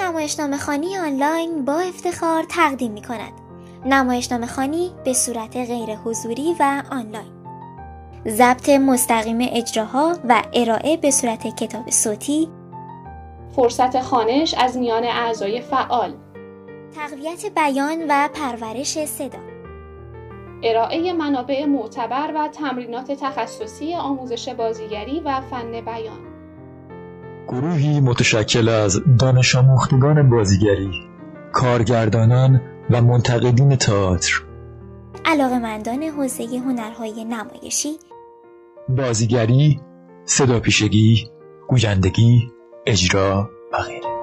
نمایشنامه خانی آنلاین با افتخار تقدیم می کند. نمایشنامه خانی به صورت غیر حضوری و آنلاین. ضبط مستقیم اجراها و ارائه به صورت کتاب صوتی فرصت خانش از میان اعضای فعال تقویت بیان و پرورش صدا ارائه منابع معتبر و تمرینات تخصصی آموزش بازیگری و فن بیان گروهی متشکل از دانش آموختگان بازیگری کارگردانان و منتقدین تئاتر. علاقمندان حوزه هنرهای نمایشی. بازیگری صدا پیشگی گویندگی اجرا و غیره.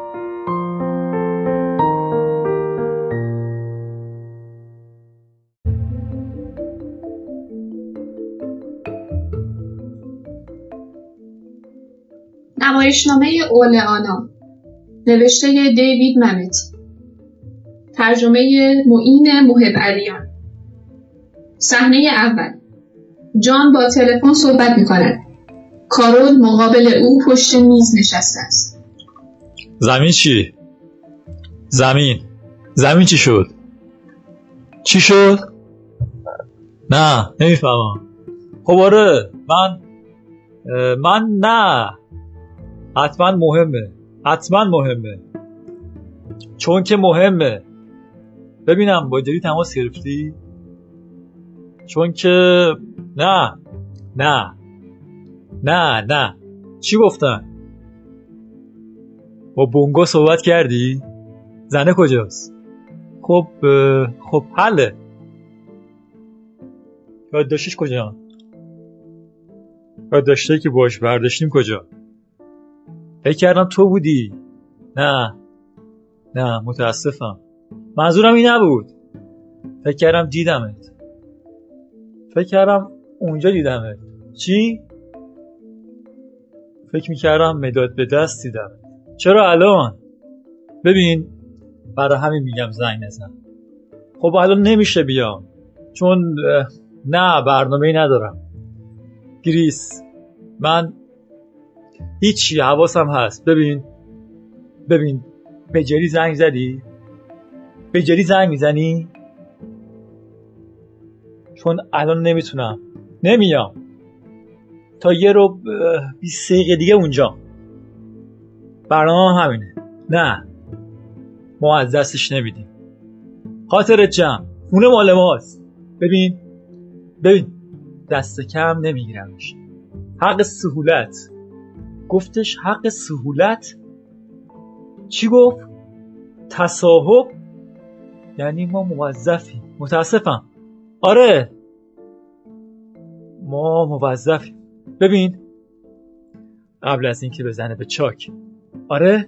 نمایشنامه اول آنا نوشته دیوید ممت. ترجمه معین محب علیان. صحنه اول. جان با تلفن صحبت می کند کارول مقابل او پشت میز نشسته است. زمین چی؟ زمین. زمین چی شد؟ چی شد؟ نه نمی‌فهمم. خب آره من من نه. حتما مهمه. حتما مهمه. چون که مهمه. ببینم با جدی تماس گرفتی؟ چون که نه. نه. نه نه. چی گفتن؟ با بونگو صحبت کردی؟ زنه کجاست؟ خب خب حله. یادداشتش کجا یادداشتی که باش برداشتیم کجا؟ فکر کردم تو بودی. نه. نه متاسفم. منظورم این نبود. فکر کردم دیدمت. فکر کردم اونجا دیدمت. چی؟ فکر می‌کردم مداد به دست دیدم. چرا الان؟ ببین برای همین میگم زنگ نزن. خب الان نمیشه بیام. چون نه برنامه ندارم. گریس من هیچی حواسم هست. ببین. ببین. به جری زنگ زدی؟ به جری زنگ می‌زنی؟ چون الان نمی‌تونم. نمیام. تا یه رو بیست دقیقه دیگه اونجا. برنامه همینه. نه. ما از دستش نمیدیم. خاطر جمع. خونه مال ماست. ببین. ببین. دست کم نمیگیرمش. حق سهولت. گفتش حق سهولت. چی گفت؟ تصاحب. یعنی ما موظفیم. متاسفم. آره. ما موظفیم. ببین. قبل از اینکه بزنه به چاک. آره.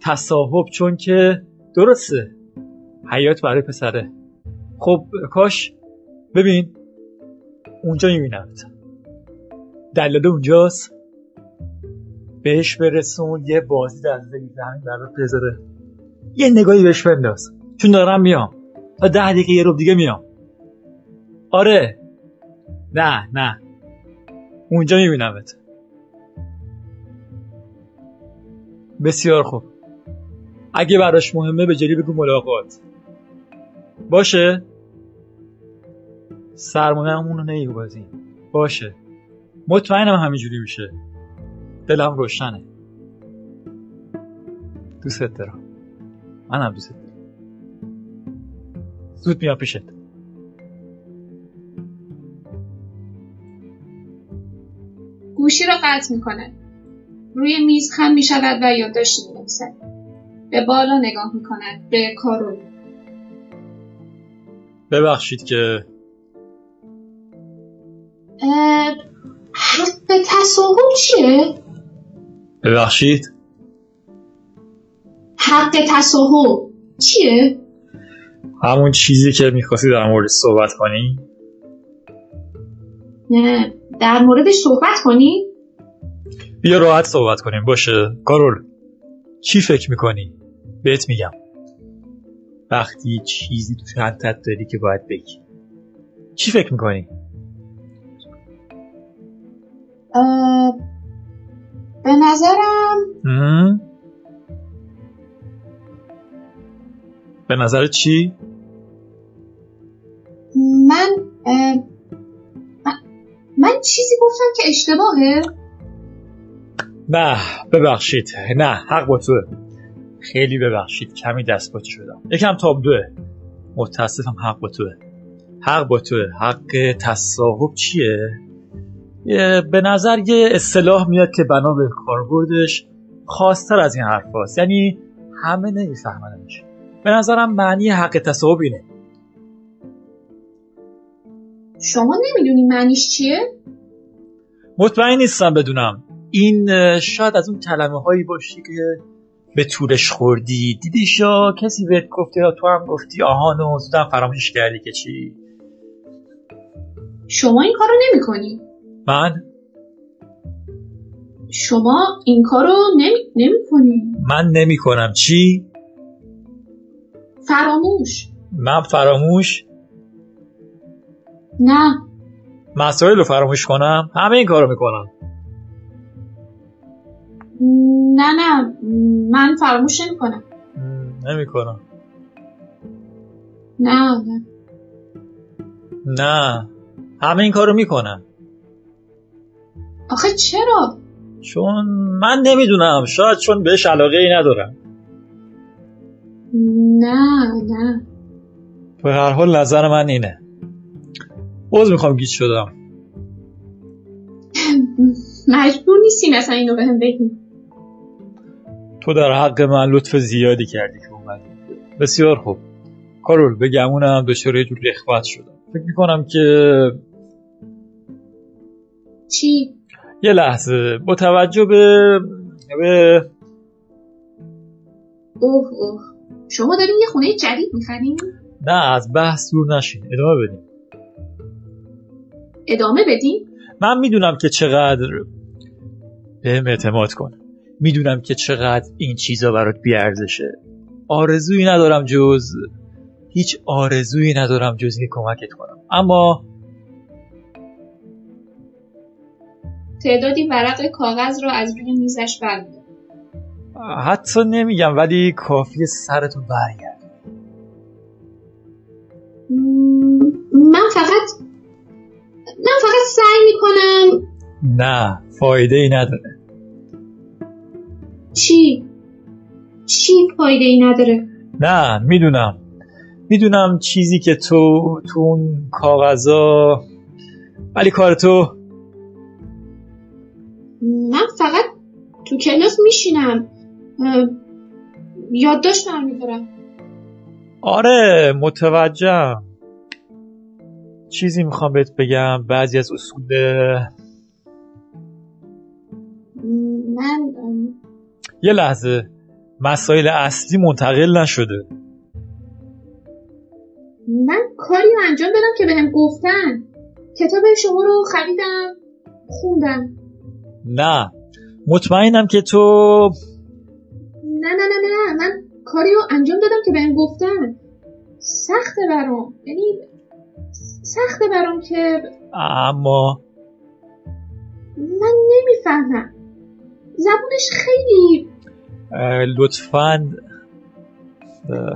تصاحب چون که درسته. حیات برای پسره. خب کاش. ببین. اونجا میبینمت. دلاله اونجاست. بهش برسون یه بازی در زمین برات بذاره یه نگاهی بهش بنداز. چون دارم میام. تا ده دقیقه یه رو دیگه میام. آره. نه نه. اونجا میبینمت. بسیار خوب. اگه براش مهمه به جری بگو ملاقات. باشه؟ سرمایه‌مون رو نمیبازیم. باشه. مطمئنم همینجوری میشه. دلم روشنه دوست دارم منم دوست دارم زود میام پیشت گوشی را قطع می کند. روی میز خم می شود و یادداشتی می نویسد. به بالا نگاه می کند. به کارول. ببخشید که حق تصاحب چیه؟ ببخشید حق تصاحب چیه؟ همون چیزی که می‌خواستی در مورد صحبت کنی نه در موردش صحبت کنی؟ بیا راحت صحبت کنیم باشه کارول چی فکر می‌کنی؟ بهت میگم وقتی چیزی تو چندتت داری که باید بگی چی فکر می‌کنی؟ به نظرم به نظر چی؟ من من, چیزی گفتم که اشتباهه. نه ببخشید. نه حق با توه. خیلی ببخشید کمی دست شدم. یکم تابلوه متاسفم حق با توه. حق با توه. حق تصاحب چیه؟ به نظر یه اصطلاح میاد که بنا به کاربردش خاصتر از این حرف هست. یعنی همه نمیفهمنش. به نظرم معنی حق تصاحب اینه. شما نمی‌دونی معنیش چیه؟ مطمئن نیستم بدونم. این شاید از اون کلمه هایی باشی که به طولش خوردی. دیدیش یا کسی بهت گفته یا تو هم گفتی آهان و زودم فراموش کردی که چی؟ شما این کارو نمی کنی من شما این کارو نمی, نمی کنی من نمی کنم چی؟ فراموش. من فراموش؟ نه. مسائل رو فراموش کنم. همه این کارو می‌کنم. نه نه. من فراموش نمی کنم نمی کنم نه نه. نه. همه این کارو می‌کنم. آخه چرا؟ چون من نمی‌دونم شاید چون بهش علاقه ای ندارم. نه نه. به هر حال نظر من اینه. باز می‌خوام گیت شدم. مجبور نیستی مثلا اینو بهم بگی تو در حق من لطف زیادی کردی که اومدی. بسیار خوب. کارول به گمونم دچار یه جور رخوت شدم. فکر می‌کنم که چی؟ یه لحظه. با توجه به به اوه اوه. شما دارین یه خونه جدید می‌خرین؟ نه از بحث دور نشین. ادامه بدیم ادامه بدیم؟ من می‌دونم که چقدر بهم اعتماد کن. می‌دونم که چقدر این چیزا برات بیارزشه. آرزویی ندارم جز هیچ آرزویی ندارم جز که کمکت کنم. اما تعدادی ورق کاغذ رو از روی میزش برمیدار حتی نمیگم ولی کافی سرتو برگرد من فقط من فقط سعی می‌کنم نه فایده ای نداره چی؟ چی فایده ای نداره؟ نه می‌دونم می‌دونم چیزی که تو تو اون کاغذا ولی کار تو من فقط تو کلاس میشینم یادداشت برمیدارم آره متوجهم. چیزی می‌خوام بهت بگم بعضی از اصول من یه لحظه مسائل اصلی منتقل نشده. من کاری رو انجام دادم که بهم گفتن. کتاب شما رو خریدم خوندم. نه. مطمئنم که تو نه نه نه نه. من کاری رو انجام دادم که بهم گفتن. سخته برام. یعنی سخته برام که اما من نمی‌فهمم. زبونش خیلی لطفا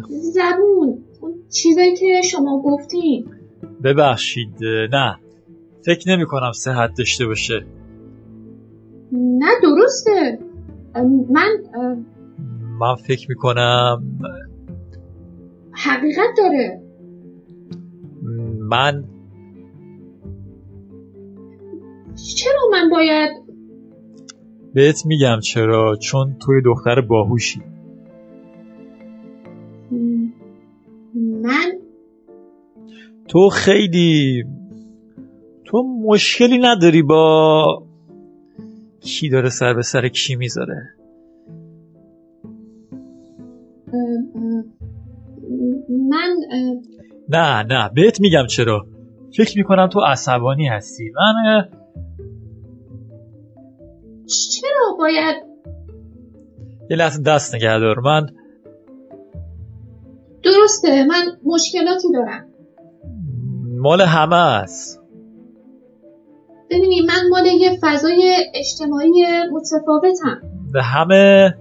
زبون. اون چیزایی که شما گفتین. ببخشید نه. فکر نمی کنم صحت داشته باشه. نه درسته. من من فکر می کنم حقیقت داره. من چرا من باید؟ بهت میگم چرا چون توی دختر باهوشی. من؟ تو خیلی تو مشکلی نداری با کی داره سر به سر کی می‌ذاره؟ من نه نه بهت میگم چرا. فکر می‌کنم تو عصبانی هستی. من چرا باید؟ یه لحظه دست نگه دار. من درسته من مشکلاتی دارم. مال همه است. ببینی من مال یه فضای اجتماعی متفاوتم. به همه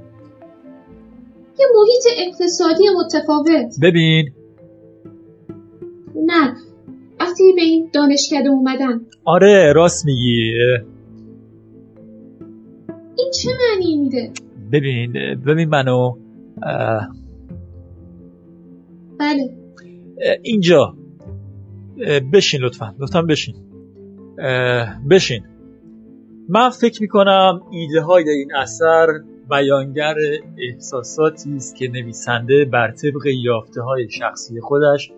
یه محیط اقتصادی متفاوت. ببین. نه وقتی به این دانشکده اومدن آره راست میگی. این چه معنی میده؟ ببین ببین منو اه، بله. اینجا بشین لطفا. لطفا بشین. بشین. من فکر می‌کنم ایده های این اثر بیانگر احساساتی است که نویسنده بر طبق یافته های شخصی خودش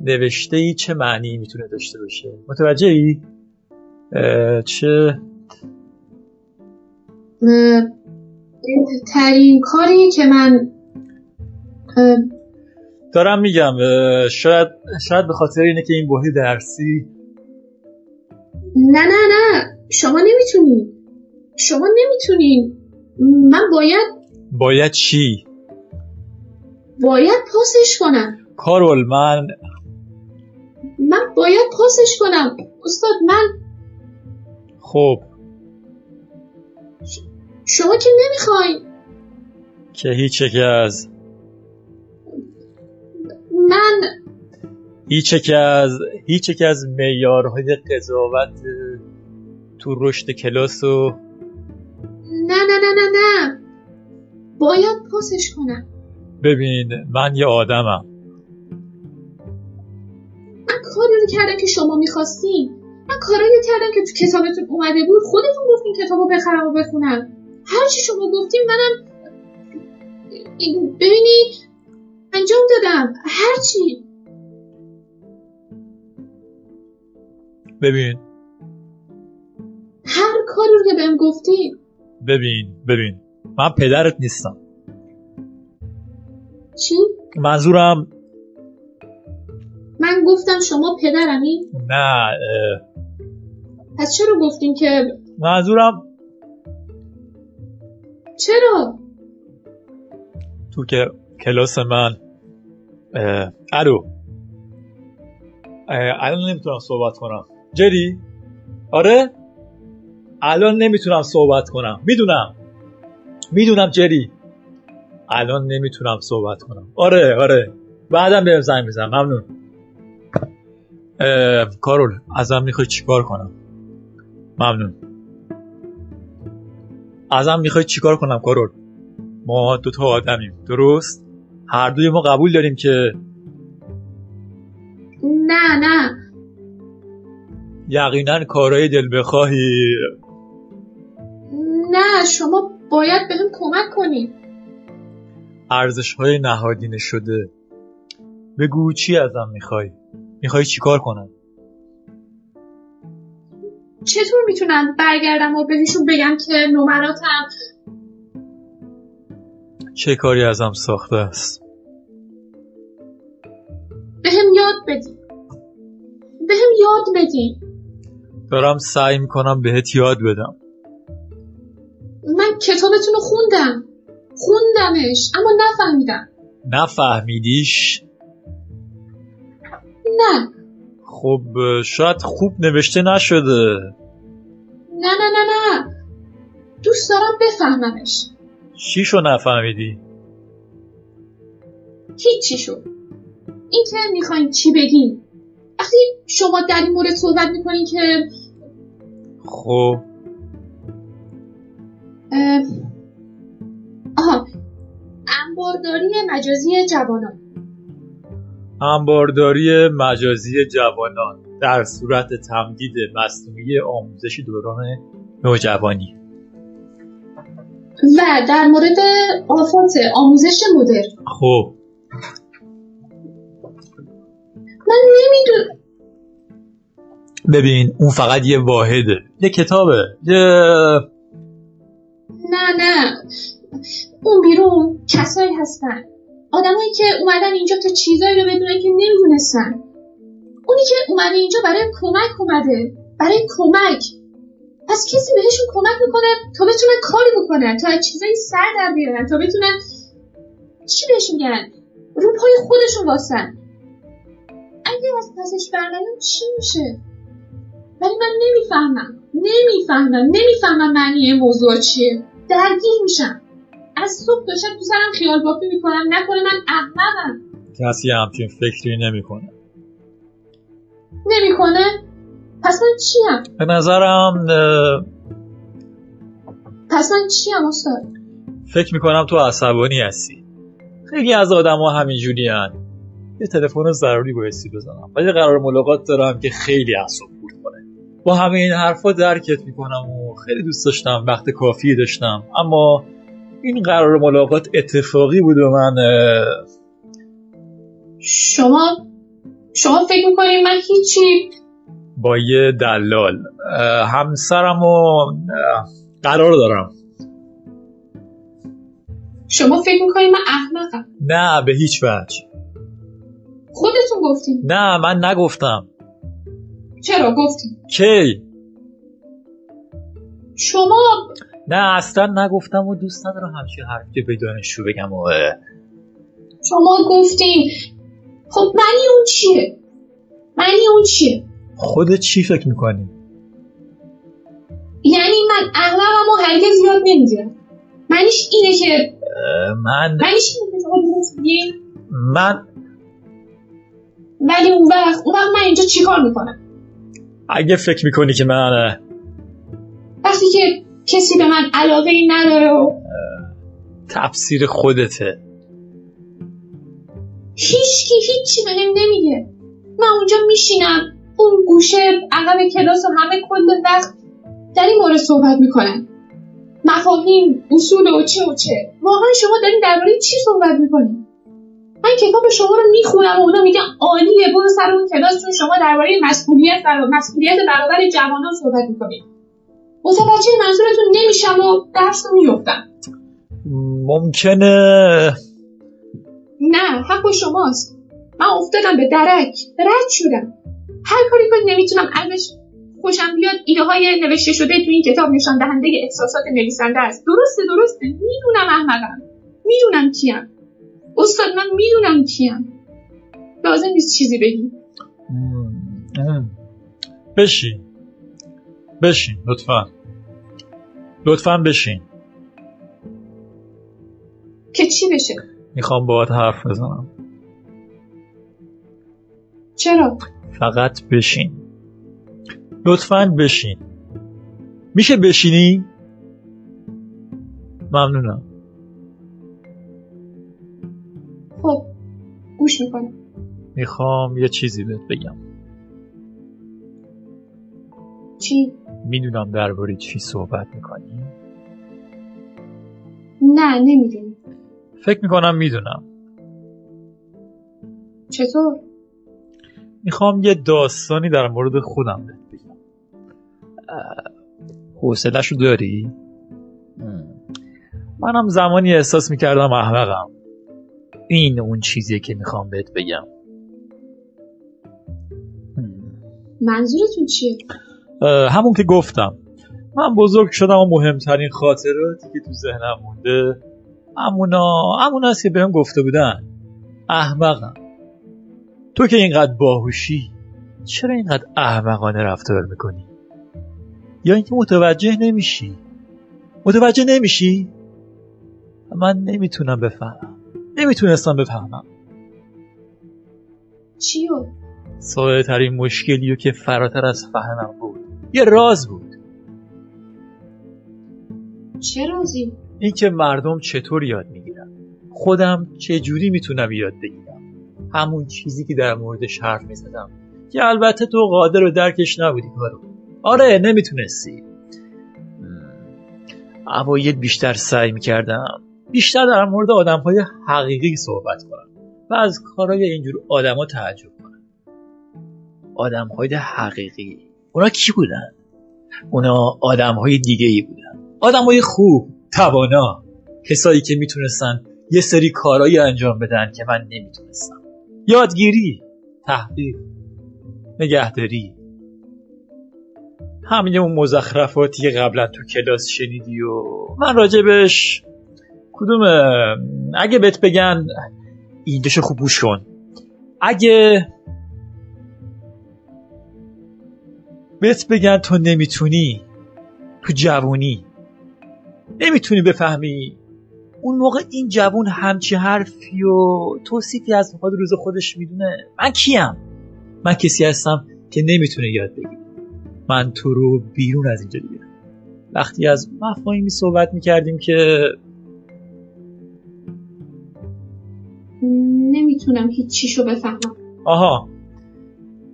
نوشته ای چه معنی می‌تونه داشته باشه؟ متوجه ای؟ چه؟ ترین کاری که من دارم میگم شاید شاید به خاطر اینه که این بحث درسی نه نه نه شما نمی‌تونین شما نمی‌تونین من باید باید چی؟ باید پاسش کنم. کارول من من باید پاسش کنم. استاد من خب. شما که نمی‌خواین که هیچ از من هیچ از هیچ از معیارهای قضاوت تو رشد کلاس و نه نه نه نه نه. باید پاسش کنم. ببین من یه آدمم. من کاری رو کردم که شما می‌خواستین. من کاری رو کردم که تو کتابتون اومده بود. خودتون گفتین کتاب رو بخرم و بخونم. هرچی شما گفتین منم ببینی انجام دادم. هرچی ببین. هر کاری رو که بهم گفتین ببین ببین. من پدرت نیستم. چی؟ منظورم من گفتم شما پدرمی؟ نه اه، پس چرا گفتین که منظورم چرا؟ تو که کلاس من اه، الو. الان نمی‌تونم صحبت کنم. جری؟ آره؟ الان نمی‌تونم صحبت کنم. می‌دونم. می‌دونم جری. الان نمی‌تونم صحبت کنم. آره آره. بعدم بهم زنگ می‌زنم ممنون. کارول ازم می‌خوای چیکار کنم؟ ممنون. ازم می‌خوای چیکار کنم کارول؟ ما دو تا آدمیم. درست؟ هر دوی ما قبول داریم که نه نه. یقینا کارهای دل بخواهی. نه شما باید بهم کمک کنین ارزش های نهادینه شده. بگو چی ازم می‌خوای؟ می‌خوای چیکار کنم؟ چطور می‌تونم برگردم و بهشون بگم که نمراتم؟ چه کاری ازم ساخته است؟ بهم یاد بدین بهم یاد بدین دارم سعی می‌کنم بهت یاد بدم. من کتابتون رو خوندم. خوندمش اما نفهمیدم. نفهمیدیش؟ نه. خب شاید خوب نوشته نشده. نه نه نه نه. دوست دارم بفهممش. چیشو نفهمیدی؟ هیچی شد این که می‌خواین چی بگین؟ وقتی شما در این مورد صحبت می‌کنین که خب. اه، آها. انبارداری مجازی جوانان. انبارداری مجازی جوانان در صورت تمدید مصنوعی آموزش دوران نوجوانی. و در مورد آفات آموزش مدرن. خب. من نمی‌دونم. ببین اون فقط یه واحده. یه کتابه. یه نه نه. اون بیرون کسایی هستن. آدمایی که اومدن اینجا تا چیزایی رو بدونن که نمی‌دونستن. اونی که اومده اینجا برای کمک اومده. برای کمک. پس کسی بهشون کمک می‌کنه تا بتونن کاری بکنن تا از چیزایی سر در بیارن تا بتونن چی بهش میگن؟ رو پای خودشون واسن اگه از پسش برنیان چی میشه؟ ولی من نمی‌فهمم. نمی‌فهمم. نمی‌فهمم معنی این موضوع چیه. درگیر میشم. از صبح تا شب تو سرم خیال بافی می‌کنم. نکنه من احمقم. کسی همچین فکری نمی‌کنه. نمی‌کنه؟ پس من چیم؟ به نظرم پس من چیم استاد؟ فکر می‌کنم تو عصبانی هستی. خیلی از آدم ها همینجوری هن. یه تلفن ضروری بایستی بزنم. ولی قرار ملاقات دارم که خیلی اعصاب خورد کنه. با همه این حرفا درکت می‌کنم و خیلی دوست داشتم وقت کافی داشتم. اما این قرار ملاقات اتفاقی بود و من شما شما فکر می‌کنید من هیچی؟ با یه دلال. همسرم و قرار دارم. شما فکر می‌کنید من احمقم؟ نه به هیچ وجه. خودتون گفتین. نه من نگفتم. چرا؟ گفتین. کی؟ شما؟ نه اصلا نگفتم و دوست ندارم همچین حرفی که به دانشجو بگم و شما گفتین. خب معنی اون چیه؟ معنی اون چیه؟ خودت چی فکر می‌کنی؟ یعنی من احمقم و هرگز یاد نمی‌گیرم. معنیش اینه که من معنیش اینه که من ولی اون وقت اون وقت من اینجا چیکار می‌کنم؟ اگه فکر می‌کنی که من وقتی که کسی به من علاقه ای نداره و تفسیر خودته. هیچ کی هیچی بهم نمیگه. من اونجا میشینم اون گوشه عقب کلاس و همه کل وقت در این مورد صحبت می‌کنن. مفاهیم اصول و چه و چه. واقعا شما دارین درباره چی صحبت می‌کنین من کتاب شما رو می‌خونم و اونا میگن عالیه برو سر اون کلاس چون شما درباره مسئولیت برا... مسئولیت برابر جوانان صحبت می‌کنید متوجه منظورتون نمیشم و درس رو میفتم ممکنه. نه حق شماست. من افتادم به درک رد شدم. هر کاری کنی نمی‌تونم ازش خوشم بیاد ایده های نوشته شده تو این کتاب نشان دهنده احساسات نویسنده است. درسته درسته. می‌دونم احمقم. می‌دونم کیم. استاد من می‌دونم کیم. لازم نیست چیزی بگی. بشین. بشین لطفا. لطفا بشین. که چی بشه؟ می‌خوام باهات حرف بزنم. چرا؟ فقط بشین. لطفا بشین. میشه بشینی؟ ممنونم. خب گوش می‌کنم می‌خوام یه چیزی بهت بگم. چی؟ می‌دونم درباره چی صحبت می‌کنی؟ نه نمی‌دونی فکر می‌کنم می‌دونم. چطور؟ می‌خوام یه داستانی در مورد خودم بهت بگم. اه، حوصله‌شو داری؟ منم زمانی احساس می‌کردم احمقم. این اون چیزیه که می‌خوام بهت بگم. منظورتون چیه؟ همون که گفتم. من بزرگ شدم و مهمترین خاطراتی که تو ذهنم مونده. همونا همون است که بهم گفته بودن. احمقم. تو که اینقدر باهوشی چرا اینقدر احمقانه رفتار می‌کنی؟ یا اینکه متوجه نمیشی. متوجه نمیشی؟ من نمی‌تونم بفهمم. نمی‌تونستم بفهمم. چیو؟ ساده ترین مشکلی رو که فراتر از فهمم بود. یه راز بود. چه رازی؟ اینکه مردم چطور یاد می‌گیرن. خودم چه جوری می‌تونم یاد بگیرم؟ همون چیزی که در موردش حرف می‌زدم. که البته تو قادر و درکش نبودی کارو. آره نمی‌تونستی. اوایل بیشتر سعی می‌کردم. بیشتر در مورد آدم های حقیقی صحبت کنم و از کارهای اینجور آدما تعجب کنم. آدم های حقیقی. اونا کی بودن؟ اونا آدم های دیگه ای بودن. آدم های خوب توانا کسایی که می‌تونستن یه سری کارایی انجام بدن که من نمی‌تونستم. یادگیری تحقیق نگهداری. همین اون مزخرفاتی قبلا تو کلاس شنیدی و من راجبش کدوم اگه بهت بگن ایدهشو خوب گوش کن. اگه بهت بگن تو نمی‌تونی تو جوونی نمی‌تونی بفهمی اون موقع این جوون همچی حرفی و توصیفی از خود روز خودش می‌دونه من کیم؟ من کسی هستم که نمی‌تونه یاد بگیره. من تو رو بیرون از اینجا دیگه وقتی از مفاهیمی صحبت می‌کردیم که نمی‌تونم هیچ چیشو بفهمم. آها.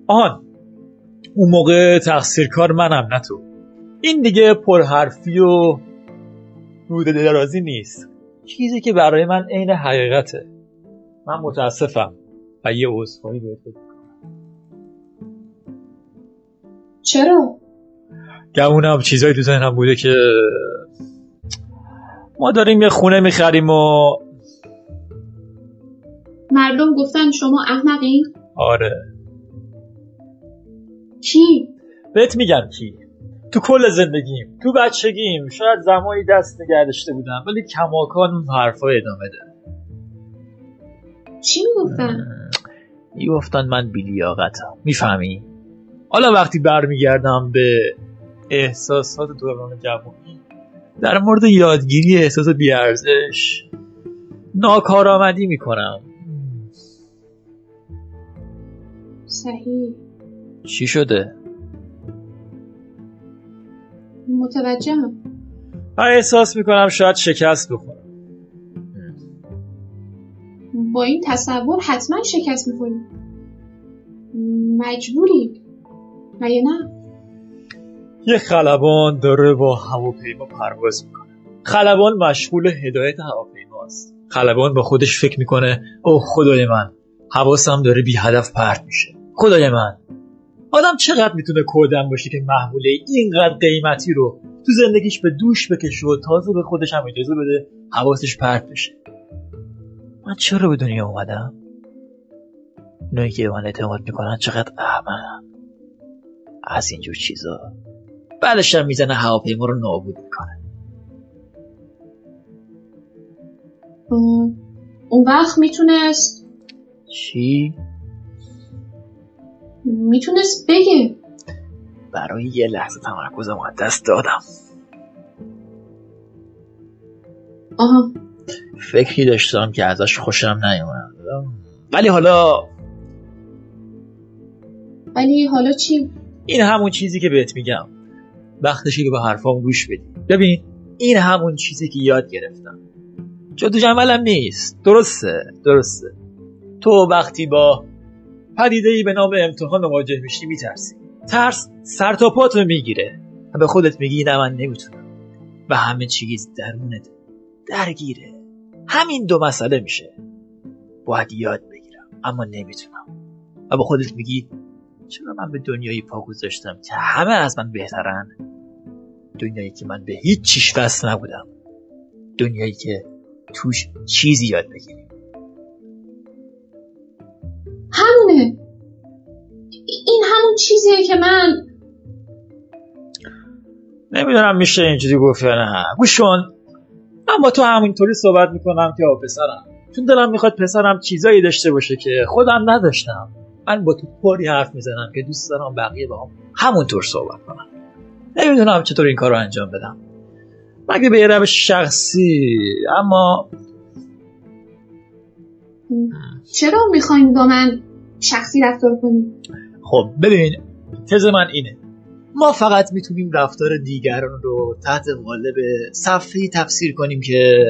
آهان اون موقع تقصیر کار منم نه تو. این دیگه پرحرفی و رود درازی نیست. چیزی که برای من عین حقیقته. من متاسفم و یه عذرخواهی بهت چرا؟ گمونم چیزایی تو ذهنم بوده که ما داریم یه خونه می‌خریم و مردم گفتن شما احمقین؟ آره کی؟ بهت میگم کی تو کل زندگیم تو بچگیم شاید زمانی دست نگه داشته بودم ولی کماکان اون حرفا ادامه ده چی می‌گفتن؟ می‌گفتن من بیلیاقتم می‌فهمی؟ حالا وقتی برمیگردم به احساسات دوران جوانی در مورد یادگیری احساس بیارزش ناکارآمدی می‌کنم صحیح. چی شده؟ متوجهم. من احساس می‌کنم شاید شکست بخورم. با این تصور حتما شکست می‌خوری مجبوری مگه نه؟ یه خلبان داره با هواپیما پرواز می‌کنه. خلبان مشغول هدایت هواپیماست خلبان با خودش فکر می‌کنه اوه خدای من حواسم داره بی هدف پرت میشه. خدای من آدم چقدر می‌تونه کودن باشه که محموله اینقدر قیمتی رو تو زندگیش به دوش بکشه و تازه به خودش هم اجازه بده حواسش پرت بشه؟ من چرا به دنیا اومدم؟ اونایی که من اعتماد می‌کنن چقدر احمقن. از اینجور چیزا. بعدش هم می‌زنه هواپیما رو نابود می‌کنه. اون وقت می‌تونست؟ چی؟ می‌تونست بگه. برای یه لحظه تمرکزم از دست دادم. آها. فکری داشتم که ازش خوشم نیومد. ولی حالا ولی حالا چی؟ این همون چیزی که بهت میگم. وقتشه که به حرفام گوش بدی. ببین این همون چیزی که یاد گرفتم. جادو جملم نیست. درسته درسته. تو وقتی با پدیده ای به نام امتحان مواجه میشی میترسی. ترس سر تا پاتو می‌گیره و به خودت میگی نه من نمی‌تونم. و همه چیز درونت درگیره. همین دو مسئله میشه. باید یاد بگیرم اما نمی‌تونم. و به خودت میگی چرا من به دنیایی پا گذاشتم که همه از من بهترن؟ دنیایی که من به هیچ چیش وصل نبودم. دنیایی که توش چیزی یاد بگیریم. همونه. این همون چیزیه که من نمی‌دونم میشه اینجوری گفت یا نه. گوش کن. من با تو همینطوری صحبت می‌کنم که پسرم. چون دلم می‌خواد پسرم چیزایی داشته باشه که خودم نداشتم. من با تو پاری حرف می‌زنم که دوست دارم بقیه با هم همونطور صحبت کنم. نمی‌دونم چطور این کار رو انجام بدم. مگه به یه روش شخصی اما چرا می‌خواین با من شخصی رفتار کنی؟ خب ببین تز من اینه. ما فقط می‌تونیم رفتار دیگران رو تحت قالب صفحی تفسیر کنیم که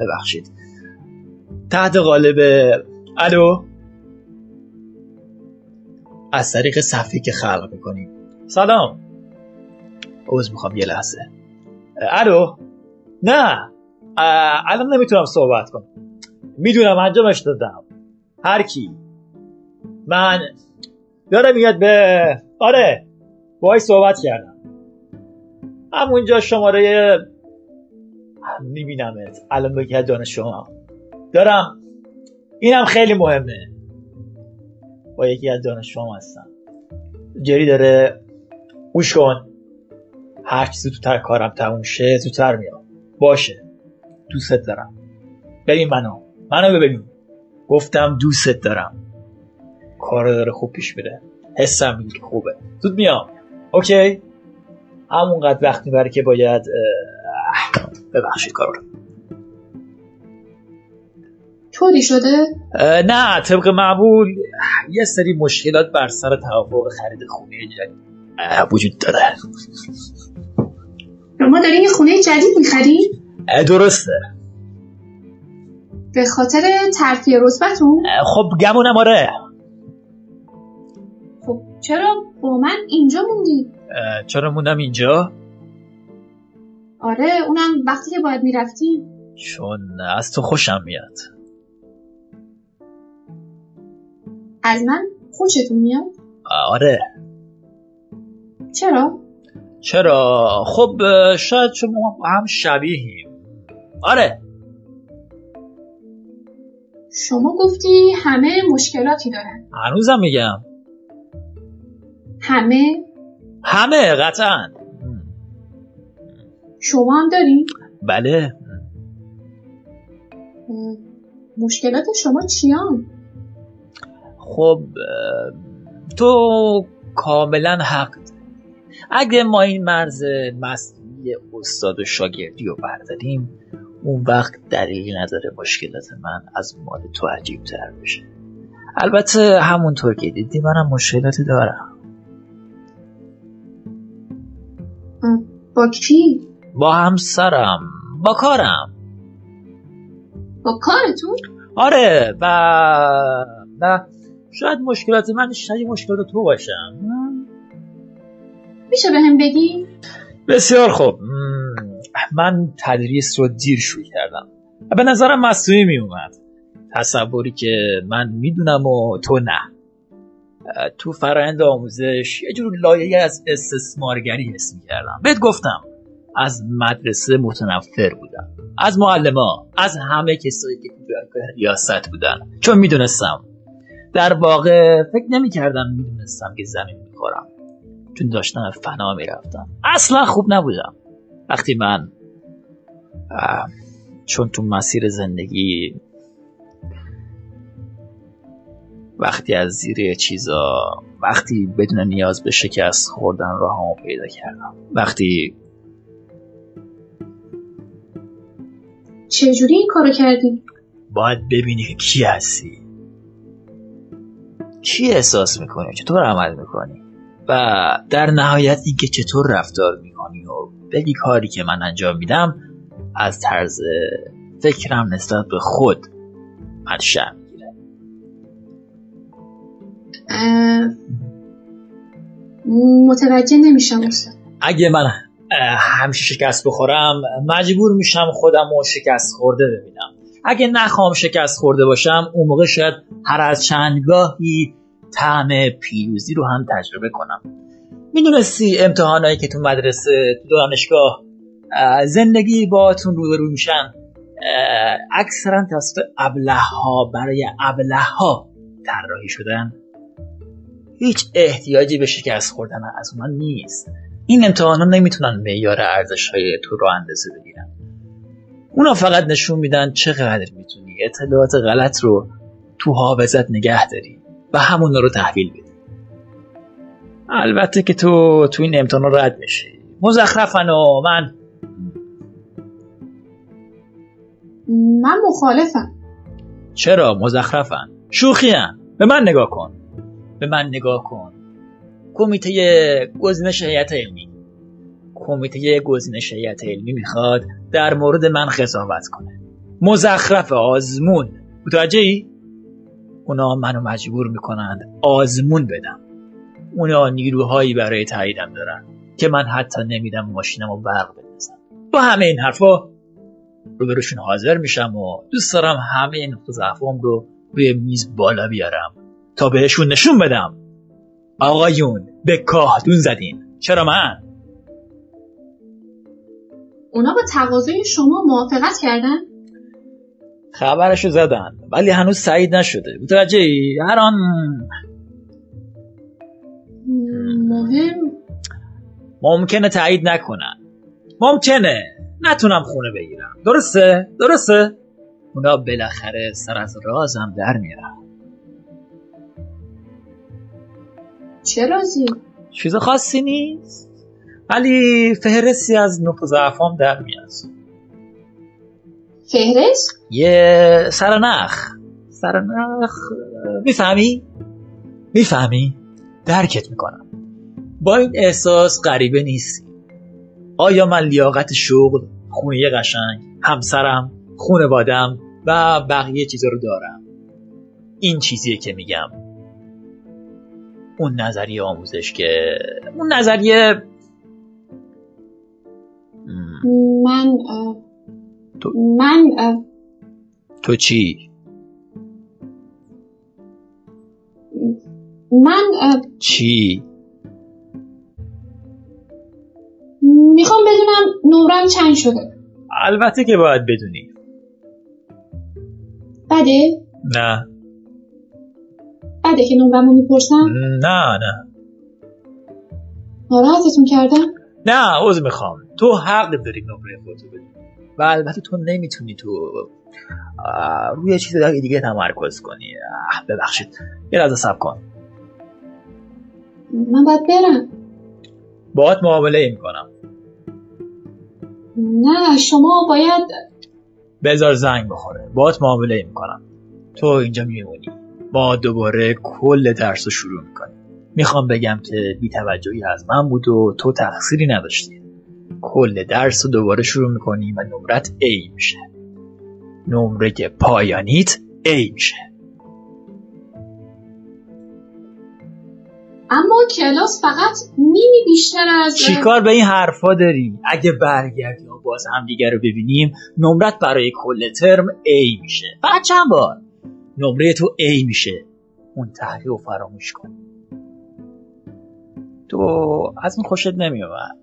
ببخشید. تحت قالب الو؟ از طریق صفحی که خلق می‌کنیم. سلام. عوض می‌خوام یه لحظه. الو؟ نه. الان نمی‌تونم صحبت کنم. می‌دونم انجامش دادم. هر کی. من داره میاد به آره باهاش صحبت کردم. همونجا شماره میبینمت. الان به که دانش شما. دارم. اینم خیلی مهمه. با یکی از دانش شما هستم. جری داره گوش کن. هر تو تر کارم تموم شه زودتر میام. باشه. دوست دارم. ببین منو. منو ببین. گفتم دوست دارم. کار داره خوب پیش میره. حسم میگه خوبه. زود میام. اوکی؟ همونقدر وقت می‌بره که باید ببخشید کار رو طوری شده؟ نه طبق معمول یه سری مشکلات بر سر توافق خرید خونه جدید وجود داره. ما داریم یه خونه جدید می‌خریم؟ درسته. به خاطر ترفیع رتبتون؟ خب گمونم آره خب چرا با من اینجا موندی؟ چرا موندم اینجا؟ آره اونم وقتی که باید می‌رفتی چون از تو خوشم میاد از من خوشتون میاد؟ آره چرا؟ چرا؟ خب شاید چون ما هم شبیهیم آره شما گفتی همه مشکلاتی دارن هنوزم میگم همه؟ همه قطعا شما هم دارین؟ بله مشکلات شما چیان؟ خب تو کاملا حق اگه ما این مرز مسئولی استاد و شاگردی رو برداریم اون وقت دلیلی نداره مشکلات من از مال تو عجیب تر بشه البته همونطور که دیدی منم مشکلاتی دارم با کی؟ با همسرم با کارم با کارتون؟ آره و و شاید مشکلات من شاید مشکلات تو باشم میشه به هم بگی؟ بسیار خوب من تدریس رو دیر شروع کردم. و به نظرم مصنوعی می اومد تصوری که من می‌دونم و تو نه. تو فرایند آموزش یه جور لایه از استثمارگری حس کردم بهت گفتم از مدرسه متنفر بودم. از معلما از همه کسایی که تو ریاست بودن. چون می‌دونستم. در واقع فکر نمی‌کردم می‌دونستم که زمین می‌خورم. چون داشتم فنا می‌رفتم. اصلا خوب نبودم. وقتی من چون تو مسیر زندگی وقتی از زیر چیزا وقتی بدون نیاز به شکست خوردن راهمو پیدا کردم. وقتی چجوری این کارو کردی؟ باید ببینی که کی هستی. چی احساس می‌کنی؟ چطور عمل می‌کنی؟ و در نهایت اینکه چطور رفتار می‌کنی و بگی کاری که من انجام میدم از طرز فکرم نسبت به خود من شرم می‌گیره. متوجه نمیشم استاد. اگه من همیشه شکست بخورم مجبور میشم خودم رو شکست خورده ببینم. اگه نخوام شکست خورده باشم اون موقع شاید هر از چندگاهی طعم پیروزی رو هم تجربه کنم. می‌دونستی امتحانایی که تو مدرسه تو دانشگاه زندگی باتون روبرو میشن اکثرا توسط ابله ها برای ابله ها طراحی شدن. هیچ احتیاجی به شکست خوردن از اونها نیست. این امتحان ها نمی‌تونن معیار ارزش های تو رو اندازه بگیرن. اونا فقط نشون میدن چقدر می‌تونی اطلاعات غلط رو تو حافظت نگه داری و همون رو تحویل بدی. البته که تو تو این امتحان رد میشی. مزخرفن و من من مخالفم. چرا؟ مزخرفن. شوخی به من نگاه کن. به من نگاه کن. کمیته گزینش هیئت علمی. کمیته گزینش هیئت علمی می‌خواد در مورد من قضاوت کنه. مزخرف آزمون. متوجه ای؟ اونا منو مجبور می‌کنند آزمون بدم. اونا نیروهایی برای تاییدم دارن که من حتی نمیدم ماشینم رو برق بندازم. با همه این حرفا روبروشون حاضر میشم و دوست دارم همه این ضعفام رو روی میز بالا بیارم تا بهشون نشون بدم. آقایون به کاهدون زدین. چرا من؟ اونا با تقاضای شما موافقت کردن؟ خبرشو زدن ولی هنوز سعید نشده. متوجه ای؟ هر آن مهم. ممکنه تایید نکنن. ممکنه. نتونم خونه بگیرم درسته؟ درسته؟ اونا بالاخره سر از رازم در میارن چه رازی؟ چیز خاصی نیست ولی فهرستی از نقط ضعفام در میاد فهرست یه سرنخ سرنخ می‌فهمی؟ می‌فهمی؟ درکت می‌کنم با این احساس غریبه نیستی آیا من لیاقت شغل خونه قشنگ همسرم خونوادم و بقیه چیزا رو دارم این چیزیه که میگم اون نظریه آموزش که اون نظریه من تو- من تو چی؟ من چی؟ می‌خوام بدونم نورم چند شده. البته که باید بدونی. بده؟ نه. بده که نمرم رو می‌پرسم. نه نه. ناراحتتون کردم؟ نه عوض می‌خوام. تو حق داری نمره خودتو بدی و البته تو نمی‌تونی تو روی چیز دیگه تمرکز کنی. ببخشید. یه لحظه سب کن. من باید برم. باهات معامله می‌کنم نه شما باید بذار زنگ بخوره. باهات معامله می‌کنم تو اینجا میمونی. ما دوباره کل درس رو شروع می‌کنیم. می‌خوام بگم که بیتوجهی از من بود و تو تقصیری نداشتی. کل درس رو دوباره شروع می‌کنی و نمرت A میشه. نمره پایانیت A میشه. اما کلاس فقط نیمی بیشتر از چیکار به این حرفا داری؟ اگه برگردی و باز همدیگه رو ببینیم نمرت برای کل ترم A میشه. فقط چند بار؟ نمره تو A میشه. اون تحریف رو فراموش کن. تو از اون خوشت نمیومد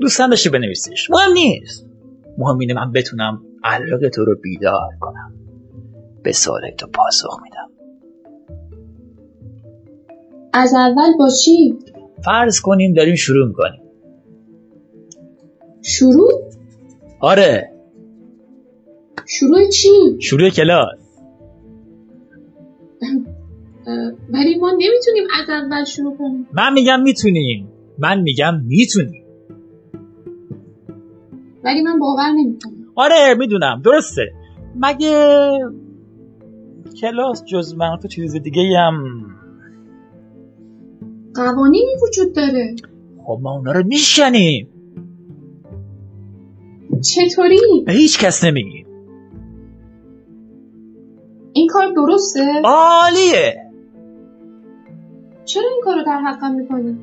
دوستان داشتی بنویسیش مهم نیست. مهم اینه من بتونم علاقه تو رو بیدار کنم. به سوال تو پاسخ میدم. از اول با چی؟ فرض کنیم داریم شروع می‌کنیم. شروع؟ آره. شروع چی؟ شروع کلاس. ولی ما نمی‌تونیم از اول شروع کنیم. من میگم می‌تونیم. من میگم می‌تونیم. ولی من باور نمی‌کنم. آره می‌دونم. درسته. مگه کلاس جز من تو چیز دیگه هم قوانینی وجود داره. خب ما اونا رو میشنیم چطوری؟ به هیچ کس نمیگیم این کار درسته؟ عالیه. چرا این کار رو در حقم می‌کنی؟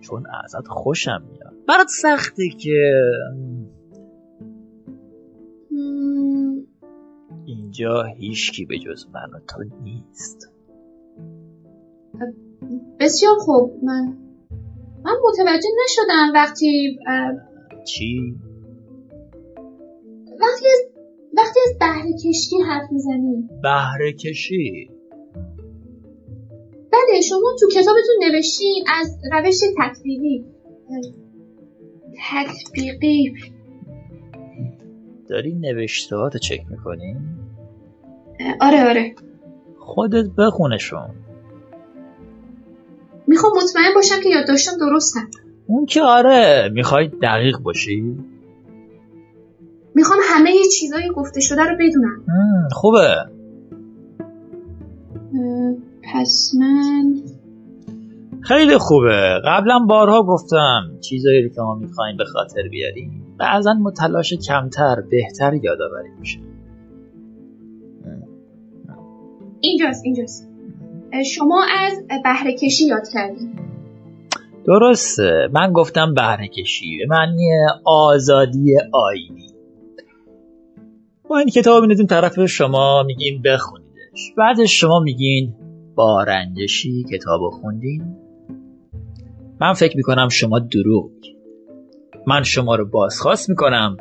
چون ازت خوشم میاد. برات سخته که اینجا هیچکی به جز من و تو نیست. بسیار خوب. من من متوجه نشدم وقتی چی؟ وقتی از وقتی از بهره کشتی حرف می‌زنی. بهره کشی؟ بله شما تو کتابتون نوشتین از روش تطبیقی. تطبیقی. داری نوشتهاتو چک می‌کنی؟ آره آره. خودت بخونشون می‌خوام مطمئن باشم که یادداشتم درستم اون که آره می‌خوای دقیق باشی؟ می‌خوام همه چیزای گفته شده رو بدونم. خوبه. پس من خیلی خوبه. قبلا بارها گفتم چیزایی که ما می‌خوایم به خاطر بیاریم بعضا ما تلاش کمتر بهتر یادآوری میشه. اینجاست اینجاست. شما از بهره کشی یاد کردین درسته. من گفتم بهره کشی به معنی آزادی آینی. ما این کتاب میدیم طرف شما میگیم بخونیدش. بعدش شما میگین با رنجشی کتاب خوندین. من فکر می‌کنم شما دروغ. من شما رو بازخواست می‌کنم.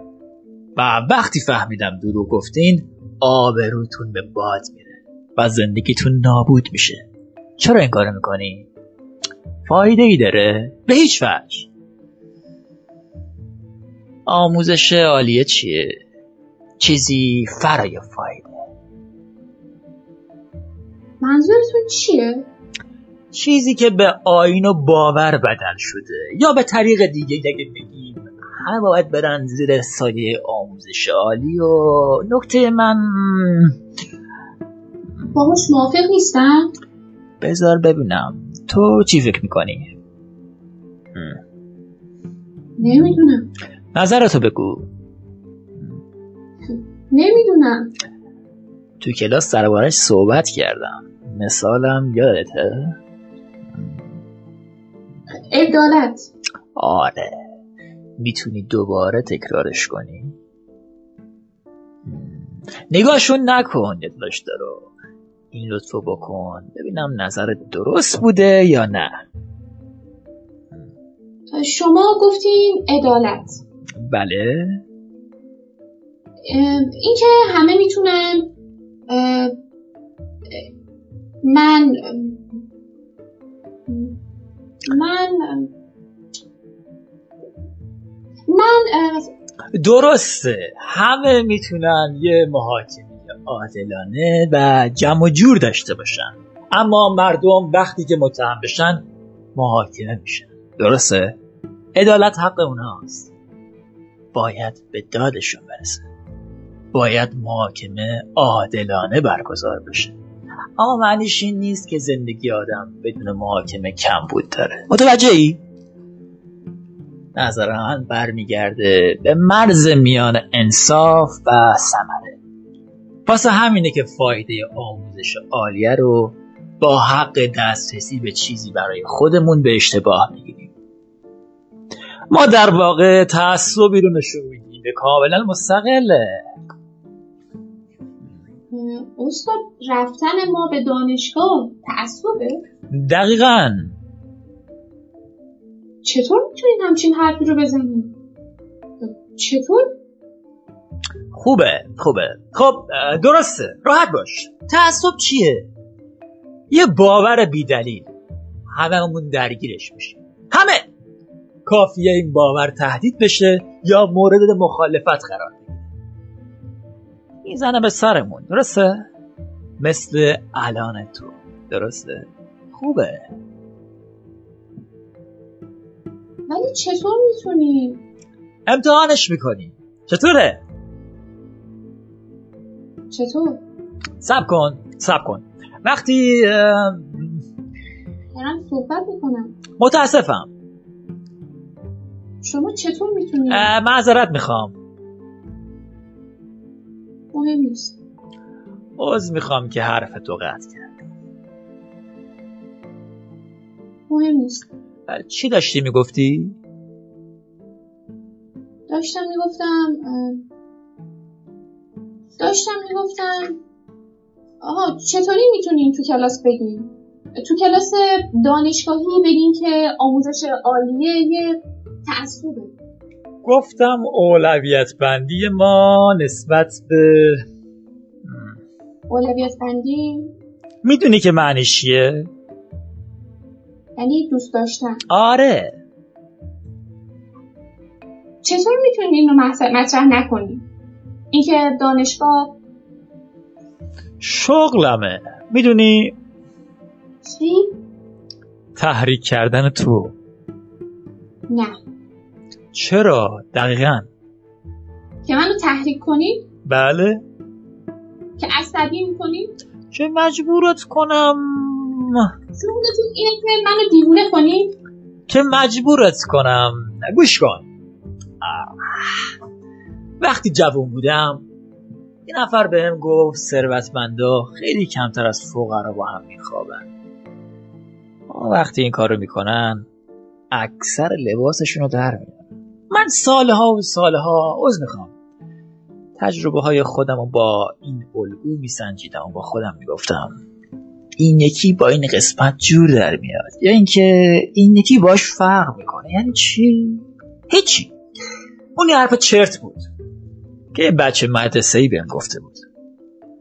و وقتی فهمیدم دروغ گفتین آبروتون به باد میره. و زندگیتون نابود میشه چرا این کارو می‌کنی؟ فایده ای داره؟ به هیچ وجه آموزش عالیه چیه؟ چیزی فرای فایده منظورتون چیه چیزی که به آین و باور بدل شده یا به طریق دیگه اگه بگیم همه باید برن زیر سایه آموزش عالی و نکته من باهاش موافق نیستم؟ بذار ببینم. تو چی فکر می‌کنی؟ نمی‌دونم. نظرتو بگو. نمی‌دونم. تو کلاس دربارش صحبت کردم. مثالم یادته؟ عدالت. آره. می‌تونی دوباره تکرارش کنی؟ نگاهشون نکن یادداشت رو این لطفو بکن. ببینم نظرت درست بوده یا نه. شما گفتین عدالت. بله. اینکه همه می‌تونن من من من درسته. همه می‌تونن یه محاکمه. عادلانه و جمع و جور داشته باشن. اما مردم وقتی که متهم بشن محاکمه میشن. درسته؟ عدالت حق اونهاست. باید به دادشون برسه. باید محاکمه عادلانه برگزار بشه. اما معنیش این نیست که زندگی آدم بدون محاکمه کم بود داره. متوجه ای؟ نظر من برمیگرده به مرز میان انصاف و ثمره. واسه همینه که فایده آموزش عالیه رو با حق دسترسی به چیزی برای خودمون به اشتباه می‌گیریم. ما در واقع تعصبی رو نشون میدیم. که کاملا مستقله. استاد رفتن ما به دانشگاه تعصبه؟ دقیقا. چطور می‌تونین همچین حرفی رو بزنین چطور خوبه خوبه. خب درسته. راحت باش. تعصب چیه؟ یه باور بیدلیل. هممون درگیرش میشه همه! کافیه این باور تهدید بشه یا مورد مخالفت قرار بگیره. می‌زنه به سرمون درسته؟ مثل الان تو. درسته؟ خوبه. ولی چطور می‌تونین امتحانش می‌کنی چطوره؟ چطور؟ سب کن سب کن. وقتی دارم صحبت می‌کنم. متاسفم. شما چطور می‌تونین اه، معذرت می‌خوام. مهم نیست. عذر می‌خوام که حرف تو قطع کرد مهم نیست. چی داشتی می‌گفتی؟ داشتم می‌گفتم داشتم می‌گفتم آها چطوری می‌تونین تو کلاس بگین تو کلاس دانشگاهی بگین که آموزش عالیه یه تعصبه. گفتم اولویت بندی ما نسبت به اولویت بندی؟ می‌دونی که معنیش چیه؟ یعنی دوست داشتن. آره. چطور می‌تونین این رو مطرح نکنین؟ اینکه دانشگاه شغلمه. می‌دونی چی؟ تحریک کردن تو. نه. چرا؟ دقیقا. که منو تحریک کنین بله. که عصبی می‌کنین چه مجبورت کنم؟ شغلتون اینه که منو دیوونه کنین که مجبورت کنم؟ گوش کن. آه. وقتی جوان بودم یه نفر بهم گفت ثروتمندا خیلی کمتر از فقرا با هم میخوابن. وقتی این کارو می‌کنن اکثر لباسشون رو در میارن. من سالها و سالها عذر می‌خوام. تجربه های خودم رو با این الگو میسنجیدم و با خودم می‌گفتم این یکی با این قسمت جور در میاد. یا اینکه این یکی باش فرق می‌کنه. یعنی چی؟ هیچی. اون حرف چرت بود. که بچه مدرسه ای بهم گفته بود.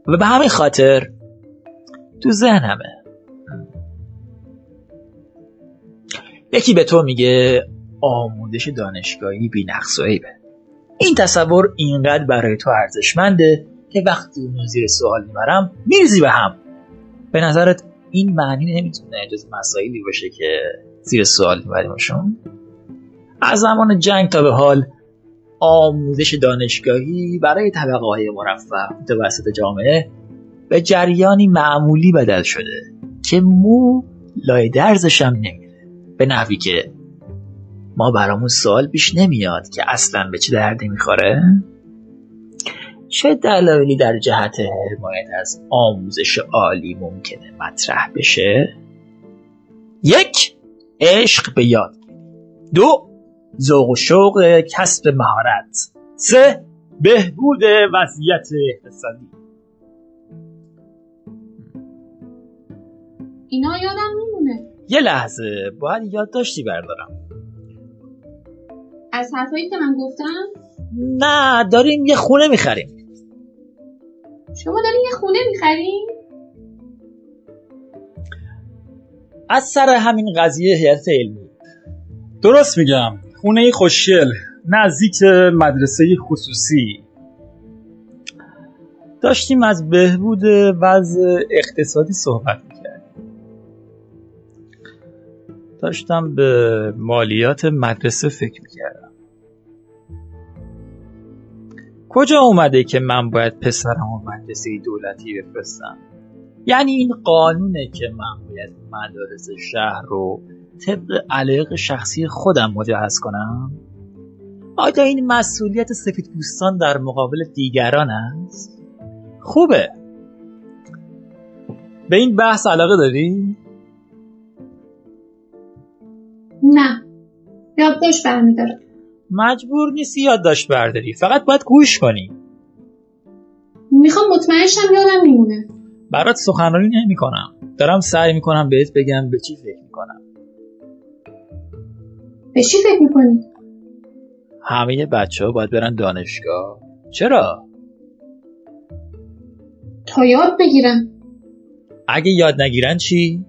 و به همین خاطر تو ذهنمه. یکی به تو میگه آموزش دانشگاهی بی نقص این تصور اینقدر برای تو ارزشمنده که وقتی اونو زیر سوال می‌برم میریزی به هم. به نظرت این معنی نمی‌تونه جز مسائلی باشه که زیر سوال میبریمشون از زمان جنگ تا به حال آموزش دانشگاهی برای طبقه های مرفه توسط جامعه به جریانی معمولی بدل شده که مو لای درزش هم نمیره. به نحوی که ما برامون سوال پیش نمیاد که اصلا به چه دردی می‌خوره. چه دلایلی در جهت حمایت از آموزش عالی ممکنه مطرح بشه؟ یک عشق به یاد دو ذوق و شوق کسب مهارت. سه بهبود وضعیت اقتصادی. اینا یادم میمونه یه لحظه باید یادداشتی بردارم. از حرفایی که من گفتم؟ نه داریم یه خونه می‌خریم. شما دارین یه خونه می‌خرین؟ از سر همین قضیه هیئت علمی. درست میگم. خونه خوشگل نزدیک مدرسه خصوصی. داشتیم از بهبود وضع اقتصادی صحبت می‌کردیم. داشتم به مالیات مدرسه فکر می‌کردم. کجا اومده که من باید پسرم و مدرسه دولتی بفرستم؟ یعنی این قانونه که من باید مدارس شهر رو طبق علاق شخصی خودم مجهز کنم؟ آیا این مسئولیت سفید پوستان در مقابل دیگران است؟ خوبه. به این بحث علاقه داری؟ نه. یادداشت برمیدارم. مجبور نیستی یادداشت برداری. فقط باید گوش کنی. می‌خوام مطمئنشم یادم میمونه. برات سخنرانی نمی کنم دارم سعی می‌کنم بهت بگم به چی فکر می‌کنم. به چی فکر می‌کنی؟ همه بچه ها باید برن دانشگاه چرا؟ تا یاد بگیرم اگه یاد نگیرن چی؟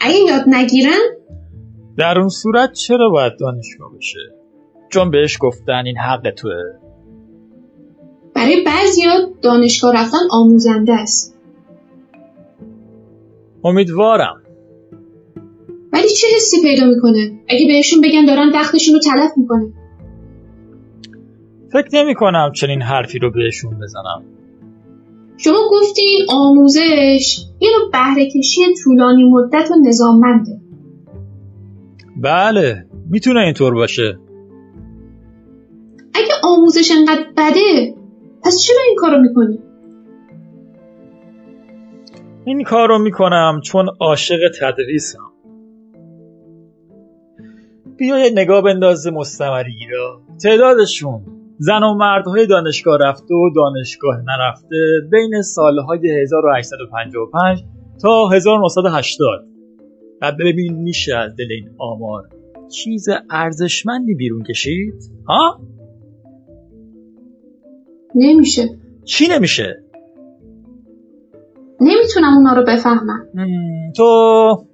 اگه یاد نگیرن در اون صورت چرا باید دانشگاه بشه؟ چون بهش گفتن این حق توه برای بعضیا دانشگاه رفتن آموزنده است امیدوارم ولی چه حسی پیدا می‌کنه؟ اگه بهشون بگن دارن وقتشون رو تلف می‌کنه فکر نمی کنم چنین حرفی رو بهشون بزنم. شما گفتین آموزش یه نوع بهره کشی طولانی مدت و نظاممنده. بله می‌تونه اینطور باشه. اگه آموزش انقدر بده پس چرا این کارو می‌کنی؟ این کار رو می‌کنم چون عاشق تدریسم. بیا یه نگاه بنداز مستمرگیرا تعدادشون زن و مردهای دانشگاه رفته و دانشگاه نرفته بین سالهای 1855 تا 1980 و ببین میشه از دل این آمار چیز ارزشمندی بیرون کشید؟ ها؟ نمیشه. چی نمیشه؟ نمی‌تونم اونا رو بفهمم. مم، تو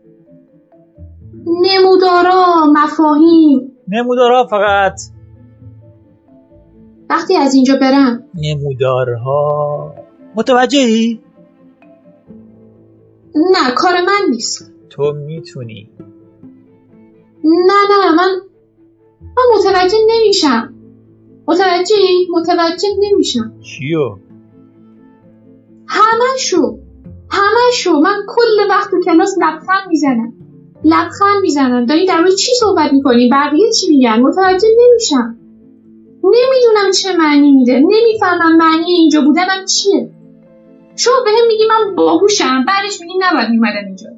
نمودارا مفاهیم. نمودارها فقط. وقتی از اینجا برم. نمودارها. متوجهی؟ نه کار من نیست. تو می‌تونی. نه نه من من متوجه نمیشم. متوجهی؟ متوجه نمیشم. چیو؟ همشو. همشو. من کل وقت تو کلاس لبخند می‌زنم. لبخند می‌زنم داری در مورد چی صحبت می‌کنی؟ بقیه چی میگن؟ متوجه نمیشم. نمی‌دونم چه معنی میده. نمی‌فهمم معنی اینجا بودنم چیه. شما به هم میگی من باهوشم. بعدش میگی نباید میمدم اینجا.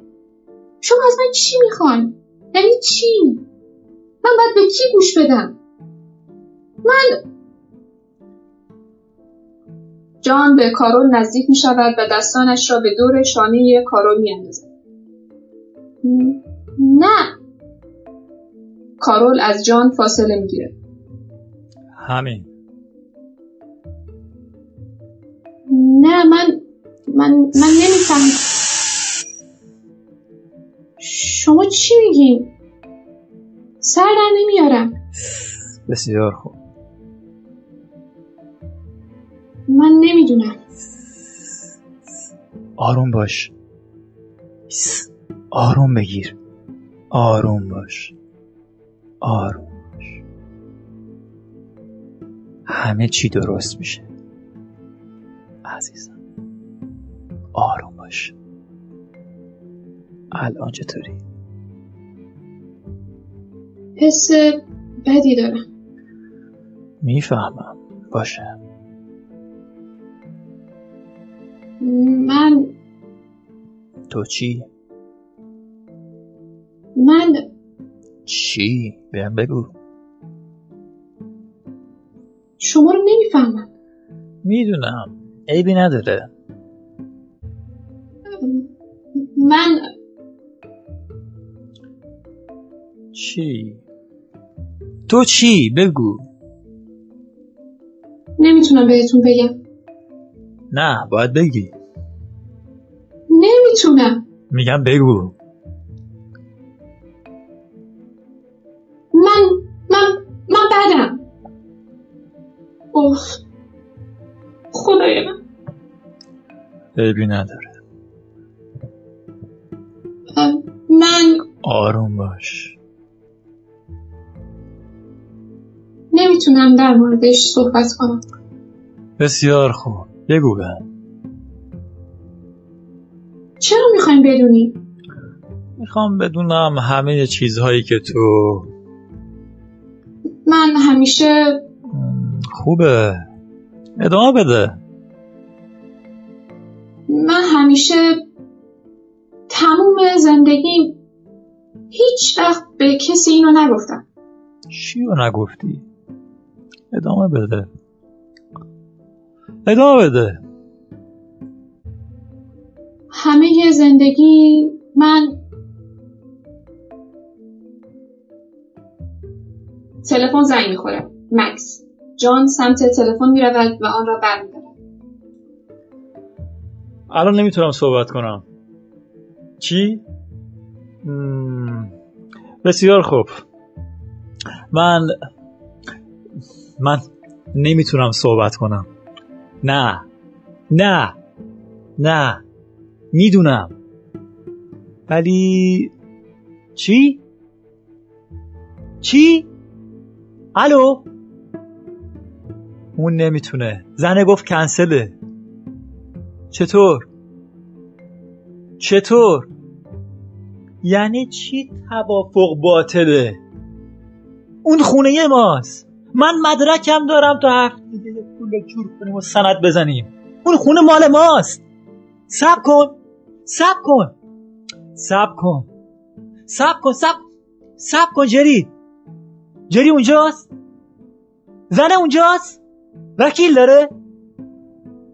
شما از من چی می‌خوان یعنی چی؟ من باید به کی گوش بدم؟ من جان به کارول نزدیک می شود و دستانش را به دور شانه کارول می اندازد. نه. کارول از جان فاصله می گیرد. همین. نه من من من نمیفهم شما چی میگین؟ سر در نمیارم. بسیار خوب. من نمی‌دونم. آروم باش. آروم بگیر. آروم باش. آروم باش. همه چی درست میشه. عزیزم. آروم باش. الان چطوری؟ حس بدی دارم. می‌فهمم. باشه. من تو چی؟ من چی؟ بهم بگو. شما رو نمی‌فهمم. می‌دونم. عیبی نداره. من چی؟ تو چی؟ بگو. نمی‌تونم بهتون بگم. نه باید بگی. نمی‌تونم. میگم بگو. اوه خدای من. عیبی نداره. من آروم باش. نمی‌تونم در موردش صحبت کنم. بسیار خوب. بگو بهم چرا می‌خواین بدونی؟ می‌خوام بدونم همه چیزهایی که تو من همیشه خوبه. ادامه بده. من همیشه تموم زندگیم هیچ وقت به کسی اینو نگفتم. چی رو نگفتی؟ ادامه بده. ادامه بده. همه زندگی من تلفن زنگ می‌خوره. مکس جان سمت تلفن می‌رود و آن را برمیدارد الان نمی‌تونم صحبت کنم چی؟ بسیار خوب من من نمی‌تونم صحبت کنم نه نه نه می‌دونم ولی چی؟ چی؟ الو؟ اون نمی‌تونه. زنه گفت کنسله. چطور؟ چطور؟ یعنی چی توافق باطله؟ اون خونه ماست. من مدرکم دارم تا هفته دیگه پول جور کنیم و سند بزنیم. اون خونه مال ماست. سب کن. سب کن. سب کن. سب کن. سب سب کن جری. جری اونجاست؟ زنه اونجاست؟ وکیل داره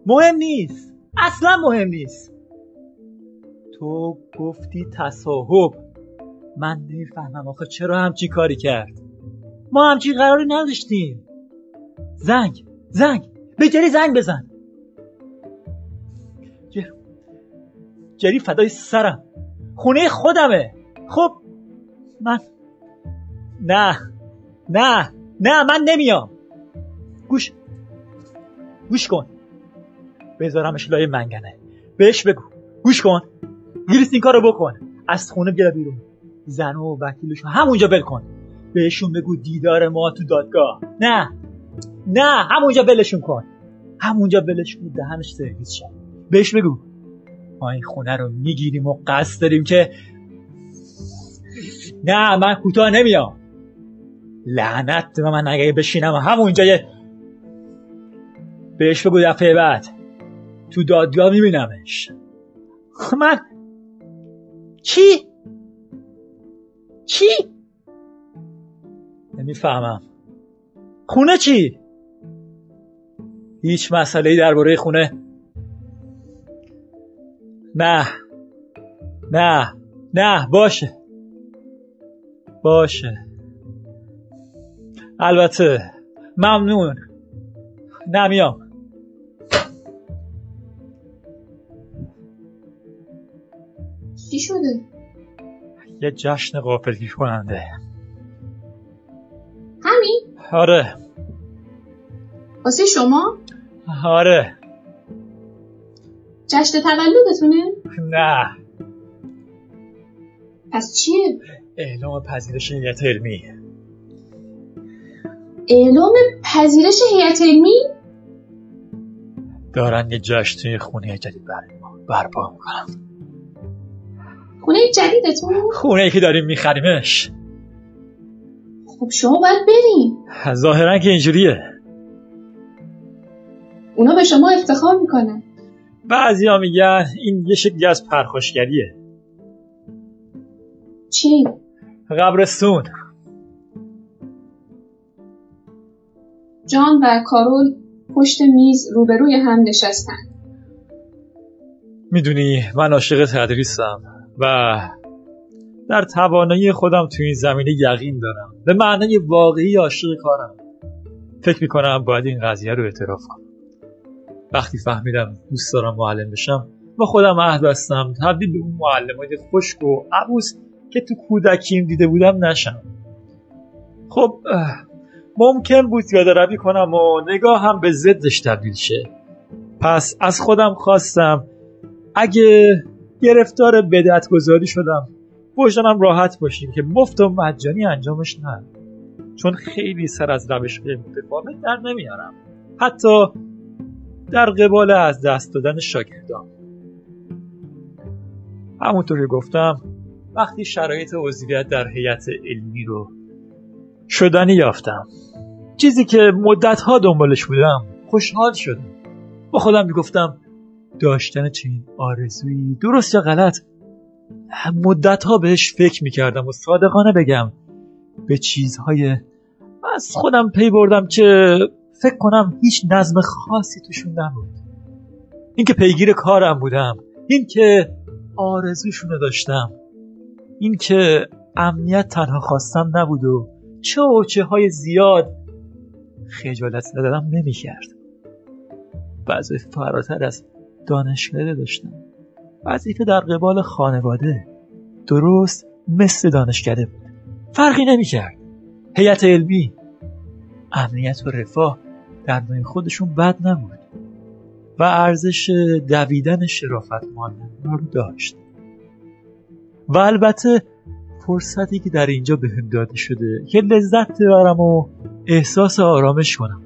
مهم نیست. اصلا مهم نیست. تو گفتی تصاحب. من نمی‌فهمم آخه چرا همچی کاری کرد. ما همچی قراری نداشتیم. زنگ زنگ. به زنگ بزن. جر... جری فدای سرم. خونه خودمه. خب من نه. نه. نه من نمیام. گوش. گوش کن. بذارمش لای منگنه. بهش بگو. گوش کن. ویلیس این کارو بکن. از خونه بیا بیرون. زن و وکیلشو همونجا بل کن. بهشون بگو دیدار ما تو دادگاه. نه. نه همونجا بلشون کن. همونجا بلشون دهنش سرویس شد بهش بگو. ما این خونه رو می‌گیریم و قصد داریم که نه من کوتاه نمیام. لعنت به من اگه بشینم همونجا یه بهش بگو دفعه بعد. تو دادگاه میبینمش. من چی؟ چی؟ نمی‌فهمم. خونه چی؟ هیچ مسئله ای درباره خونه. نه. نه. نه. باشه. باشه. البته ممنون. نمیام چی شده؟ یه جشن غافلگیر کننده. همین؟ آره. واسه شما؟ آره. جشن تولدتونه؟ نه. پس چیه؟ اعلام پذیرش نیت علمی. اعلام پذیرش هیئت علمی؟ دارن یه جشن توی خونه جدید برای ما برپا می‌کنم خونه جدیدتون؟ خونه ای که داریم میخریمش. خب شما باید بریم. ظاهرا که اینجوریه. اونا به شما افتخار می‌کنن. بعضی ها میگن این یه شکلی از پرخاشگریه. چی؟ قبرستون. جان و کارول پشت میز روبروی هم نشستن. می‌دونی من عاشق تدریسم. و در توانایی خودم تو این زمینه یقین دارم. به معنای واقعی عاشق کارم. فکر می‌کنم باید این قضیه رو اعتراف کنم. وقتی فهمیدم دوست دارم معلم بشم و خودم عهد بستم تبدیل به اون معلمای خشک و عبوس که تو کودکیم دیده بودم نشم. خب ممکن بود یاد روی کنم و نگاه هم به ضدش تبدیل شه. پس از خودم خواستم اگه گرفتار بدعت گذاری شدم. وجدانم راحت باشیم که مفت و مجانی انجامش نه. چون خیلی سر از روش متفاوت در نمیارم. حتی در قبال از دست دادن شاگردان همونطور که گفتم وقتی شرایط عضویت در هیئت علمی رو شدنی یافتم چیزی که مدتها دنبالش بودم خوشحال شدم. با خودم می‌گفتم داشتن چنین آرزویی درست یا غلط مدتها بهش فکر می‌کردم و صادقانه بگم. به چیزهای از خودم پی بردم که فکر کنم هیچ نظم خاصی توشون نبود. اینکه پیگیر کارم بودم این که آرزوشونو داشتم این که امنیت تنها خواستم نبود و چه و چه های زیاد خجالت ندادم نمی‌کرد. وظایف فراتر از دانشکده داشتم. وظیفه در قبال خانواده. درست مثل دانشکده بود. فرقی نمی‌کرد. هیئت علمی. امنیت و رفاه در نوع خودشون بد نبود. و ارزش دویدن شرافت رو داشت. و البته فرصتی که در اینجا به هم داده شده که لذت ببرم و احساس آرامش کنم.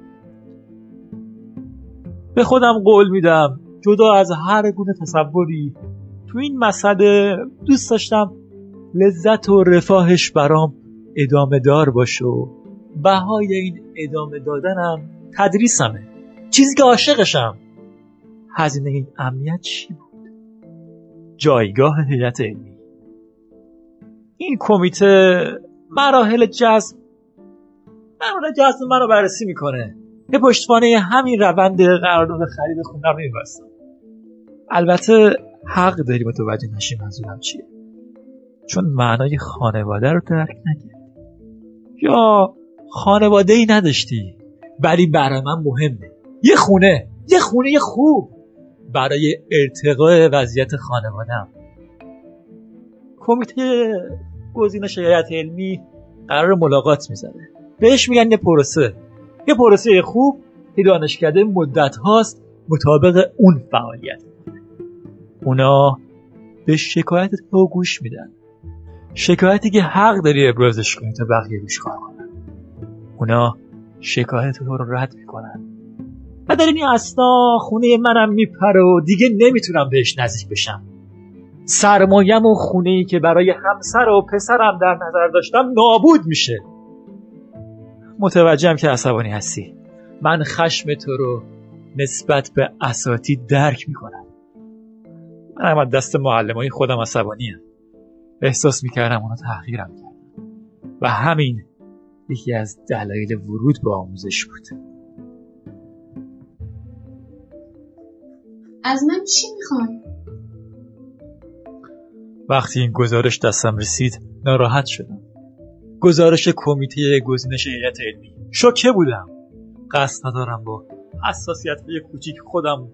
به خودم قول میدم جدا از هر گونه تصوری. تو این مسئله دوست داشتم لذت و رفاهش برام ادامه دار باشه و بهای این ادامه دادنم تدریسمه. چیزی که عاشقشم. هزینه این امنیت چی بود؟ جایگاه هیئت علمی. این کمیته مراحل جذب مراحل جذب من رو بررسی می‌کنه. به پشتوانه همین روند قرارداد خرید خونه رو میبستم. البته حق داری متوجه نشی منظورم چیه. چون معنای خانواده رو درک نکردی یا خانواده ای نداشتی؟ ولی برای من مهمه. یه خونه. یه خونه خوب. برای ارتقاء وضعیت خانوادم کمیته گزینش هیئت علمی قرار ملاقات می‌زنه بهش میگن یه پروسه. یه پروسه خوب که دانشکده مدت هاست مطابق اون فعالیت. اونا به شکایت تو گوش میدن. شکایتی که حق داری ابرازش کنی تا بقیه روش کار کنن. اونا شکایت تو رو رد می‌کنن. و در این اصلا خونه منم میپره و دیگه نمی‌تونم بهش نزدیک بشم. سرمایم و خونه ای که برای همسر و پسرم در نظر داشتم نابود میشه. متوجهم که عصبانی هستی. من خشم تو رو نسبت به اساتید درک می‌کنم. من از دست معلم خودم عصبانی هم. احساس می‌کردم اونا تحقیرم کردم و همین یکی از دلایل ورود به آموزش بود. از من چی می‌خوای؟ وقتی این گزارش دستم رسید ناراحت شدم. گزارش کمیته گزینش هیئت علمی. شوکه بودم. قصد ندارم با حساسیت های کوچیک خودم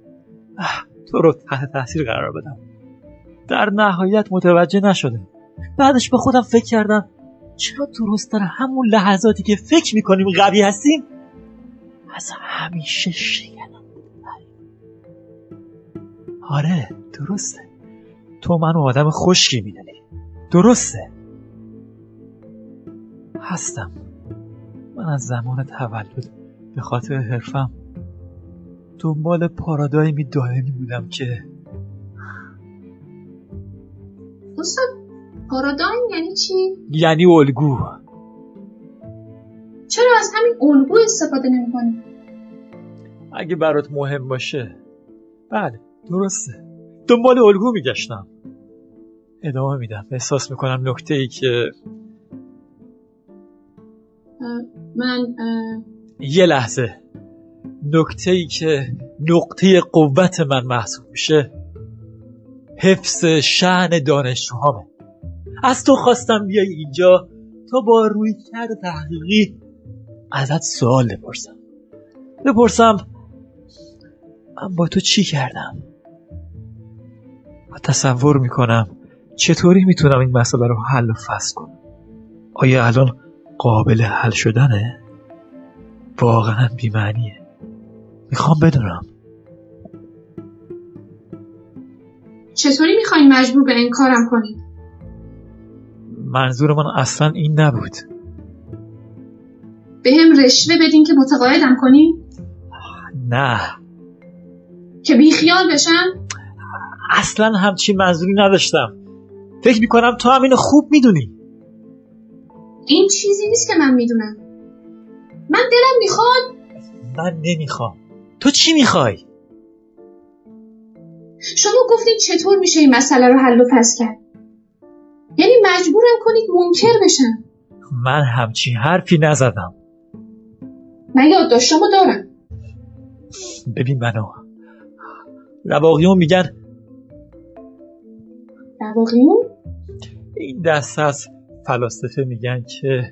تو رو تحت تاثیر قرار بدم. در نهایت متوجه نشدم بعدش به خودم فکر کردم چرا درست در همون لحظاتی که فکر می‌کنیم قوی هستیم از همیشه شکنم آره درسته. تو منو آدم خشکی می‌دونی. درسته. هستم. من از زمان تولد به خاطر حرفم دنبال پارادایمی دائمی بودم که استاد پارادایم یعنی چی؟ یعنی الگو. چرا از همین الگو استفاده نمی‌کنی؟ اگه برات مهم باشه. بله درسته. دنبال الگو میگشتم. ادامه میدم. احساس می‌کنم نکته ای که من یه لحظه. نکته ای که نقطه قوت من محسوب میشه حفظ شعن دانشجوهامه. از تو خواستم بیای اینجا تا با روی کرد تحقیقی ازت سوال بپرسم. بپرسم من با تو چی کردم؟ و تصور می‌کنم چطوری می‌تونم این مسئله رو حل و فصل کنم؟ آیا الان قابل حل شدنه؟ واقعا بیمعنیه. می‌خوام بدونم. چطوری می‌خوای مجبور به این کارم کنی؟ منظور من اصلا این نبود. به هم رشوه بدین که متقاعدم کنی؟ نه. که بیخیال بشم؟ اصلا همچین منظوری نداشتم. فکر می‌کنم تو هم اینو خوب می‌دونی. این چیزی نیست که من می‌دونم. من دلم می‌خواد من نمی‌خوام. تو چی می‌خوای؟ شما گفتید چطور میشه این مسئله رو حل و فصل کرد؟ یعنی مجبورم کنید منکر بشم. من همچین حرفی نزدم. من یادداشتامو دارم. ببین منو. رواقیون میگن رواقیون؟ این دست از فلاسفه میگن که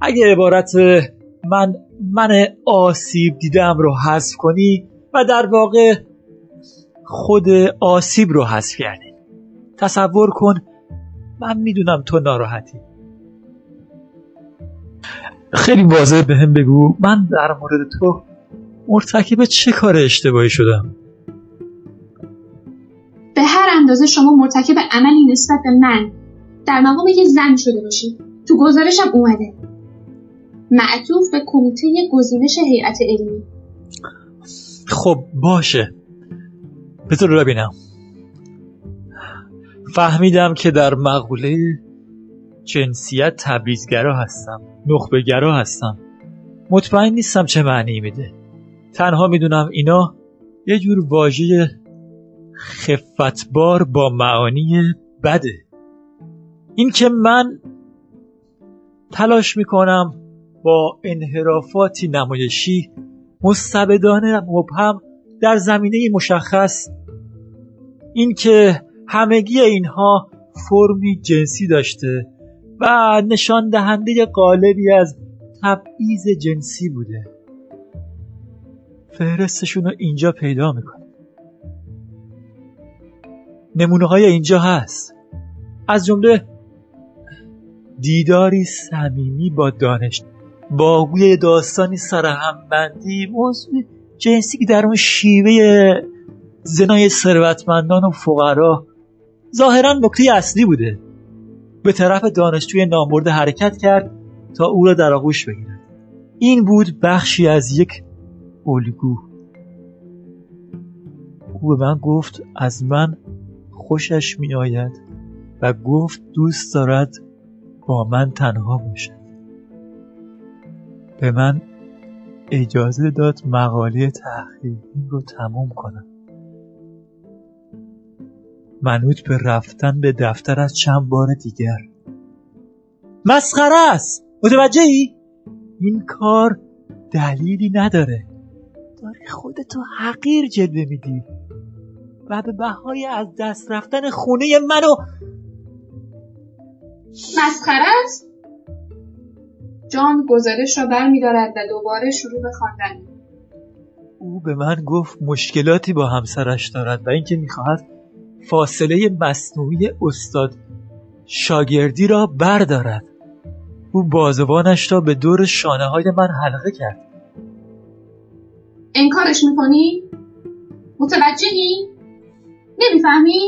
اگه عبارت من من آسیب دیدم رو حذف کنی و در واقع خود آسیب رو حذف کردی تصور کن من می‌دونم تو ناراحتی. خیلی واضح به هم بگو. من در مورد تو مرتکب چه کار اشتباهی شدم؟ به هر اندازه شما مرتکب عملی نسبت به من در مقام یک زن شده باشید تو گزارشم اومده. معطوف به کمیته گزینش هیئت علمی. خب باشه. بذار ببینم. فهمیدم که در مقوله جنسیت تبعیضگرا هستم نخبهگرا هستم. مطمئن نیستم چه معنی میده. تنها می‌دونم اینا یه جور واژه خفتبار با معانی بده. این که من تلاش می‌کنم با انحرافاتی نمایشی مستبدانه مبهم در زمینه مشخص. اینکه همگی اینها فرمی جنسی داشته و نشان دهنده قالبی از تبعیض جنسی بوده. فهرستشون رو اینجا پیدا می‌کنه. نمونه های اینجا هست. از جمله دیداری صمیمی با دانش باگوی داستانی سرهمبندی موضوع جنسی که در اون شیوه زنای ثروتمندان و فقرا ظاهرا نکته اصلی بوده. به طرف دانشجوی نامرد حرکت کرد تا او را در آغوش بگیرد. این بود بخشی از یک الگو. او به من گفت از من خوشش می آید و گفت دوست دارد با من تنها باشد. به من اجازه داد مقاله تحقیقیم رو تموم کنم. منوط به رفتن به دفتر از چند بار دیگر. مسخره است! متوجه ای؟ این کار دلیلی نداره. داری خودتو حقیر جلوه میدی. و به بهای از دست رفتن خونه منو مسخره است؟ جان گزارش را برمیدارد و دوباره شروع به خواندن او به من گفت مشکلاتی با همسرش دارد و اینکه می‌خواهد فاصله مصنوعی استاد شاگردی را بردارد او بازوانش را به دور شانه های من حلقه کرد انکارش می‌کنی؟ متوجهی؟ نمی‌فهمی؟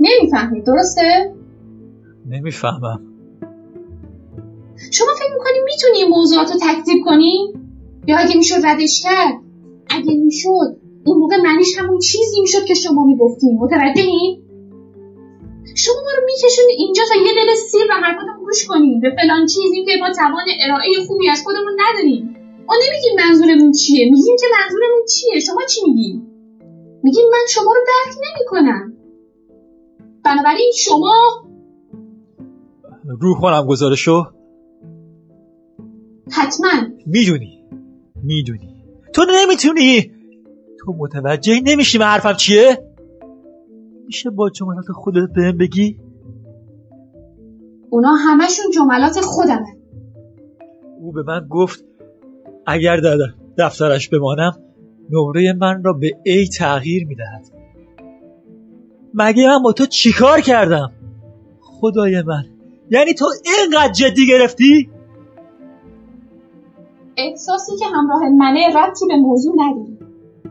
نمی‌فهمی درسته؟ نمی‌فهمم شما فکر می‌کنی می‌تونی این موضوعات رو تکذیب کنی؟ یا اگه می‌شد ردش کرد؟ اگه می‌شد اون موقع معنیش همون چیزی می‌شد که شما می‌گفتین متوجهین شما ما رو میکشونید اینجا تا یه دل سیر و حرفاتو گوش کنیم به فلان چیزی که ما توان ارائه خوبی از خودمون نداریم ما نمیگیم منظورمون چیه میگیم که منظورمون چیه. شما چی میگیم؟ میگیم من شما رو درک نمی‌کنم. بنابراین شما رو کنم گزارشو حتما. می‌دونی. می‌دونی. تو نمی‌تونی. تو متوجه نمیشی من حرفم چیه؟ میشه با جملات خودت بهم بگی؟ اونا همشون جملات خودمه. او به من گفت اگر در دفترش بمانم نمره من را به ای تغییر می‌دهد. مگه من با تو چیکار کردم؟ خدای من. یعنی تو اینقدر جدی گرفتی؟ احساسی که همراه منه ربطی به موضوع نداری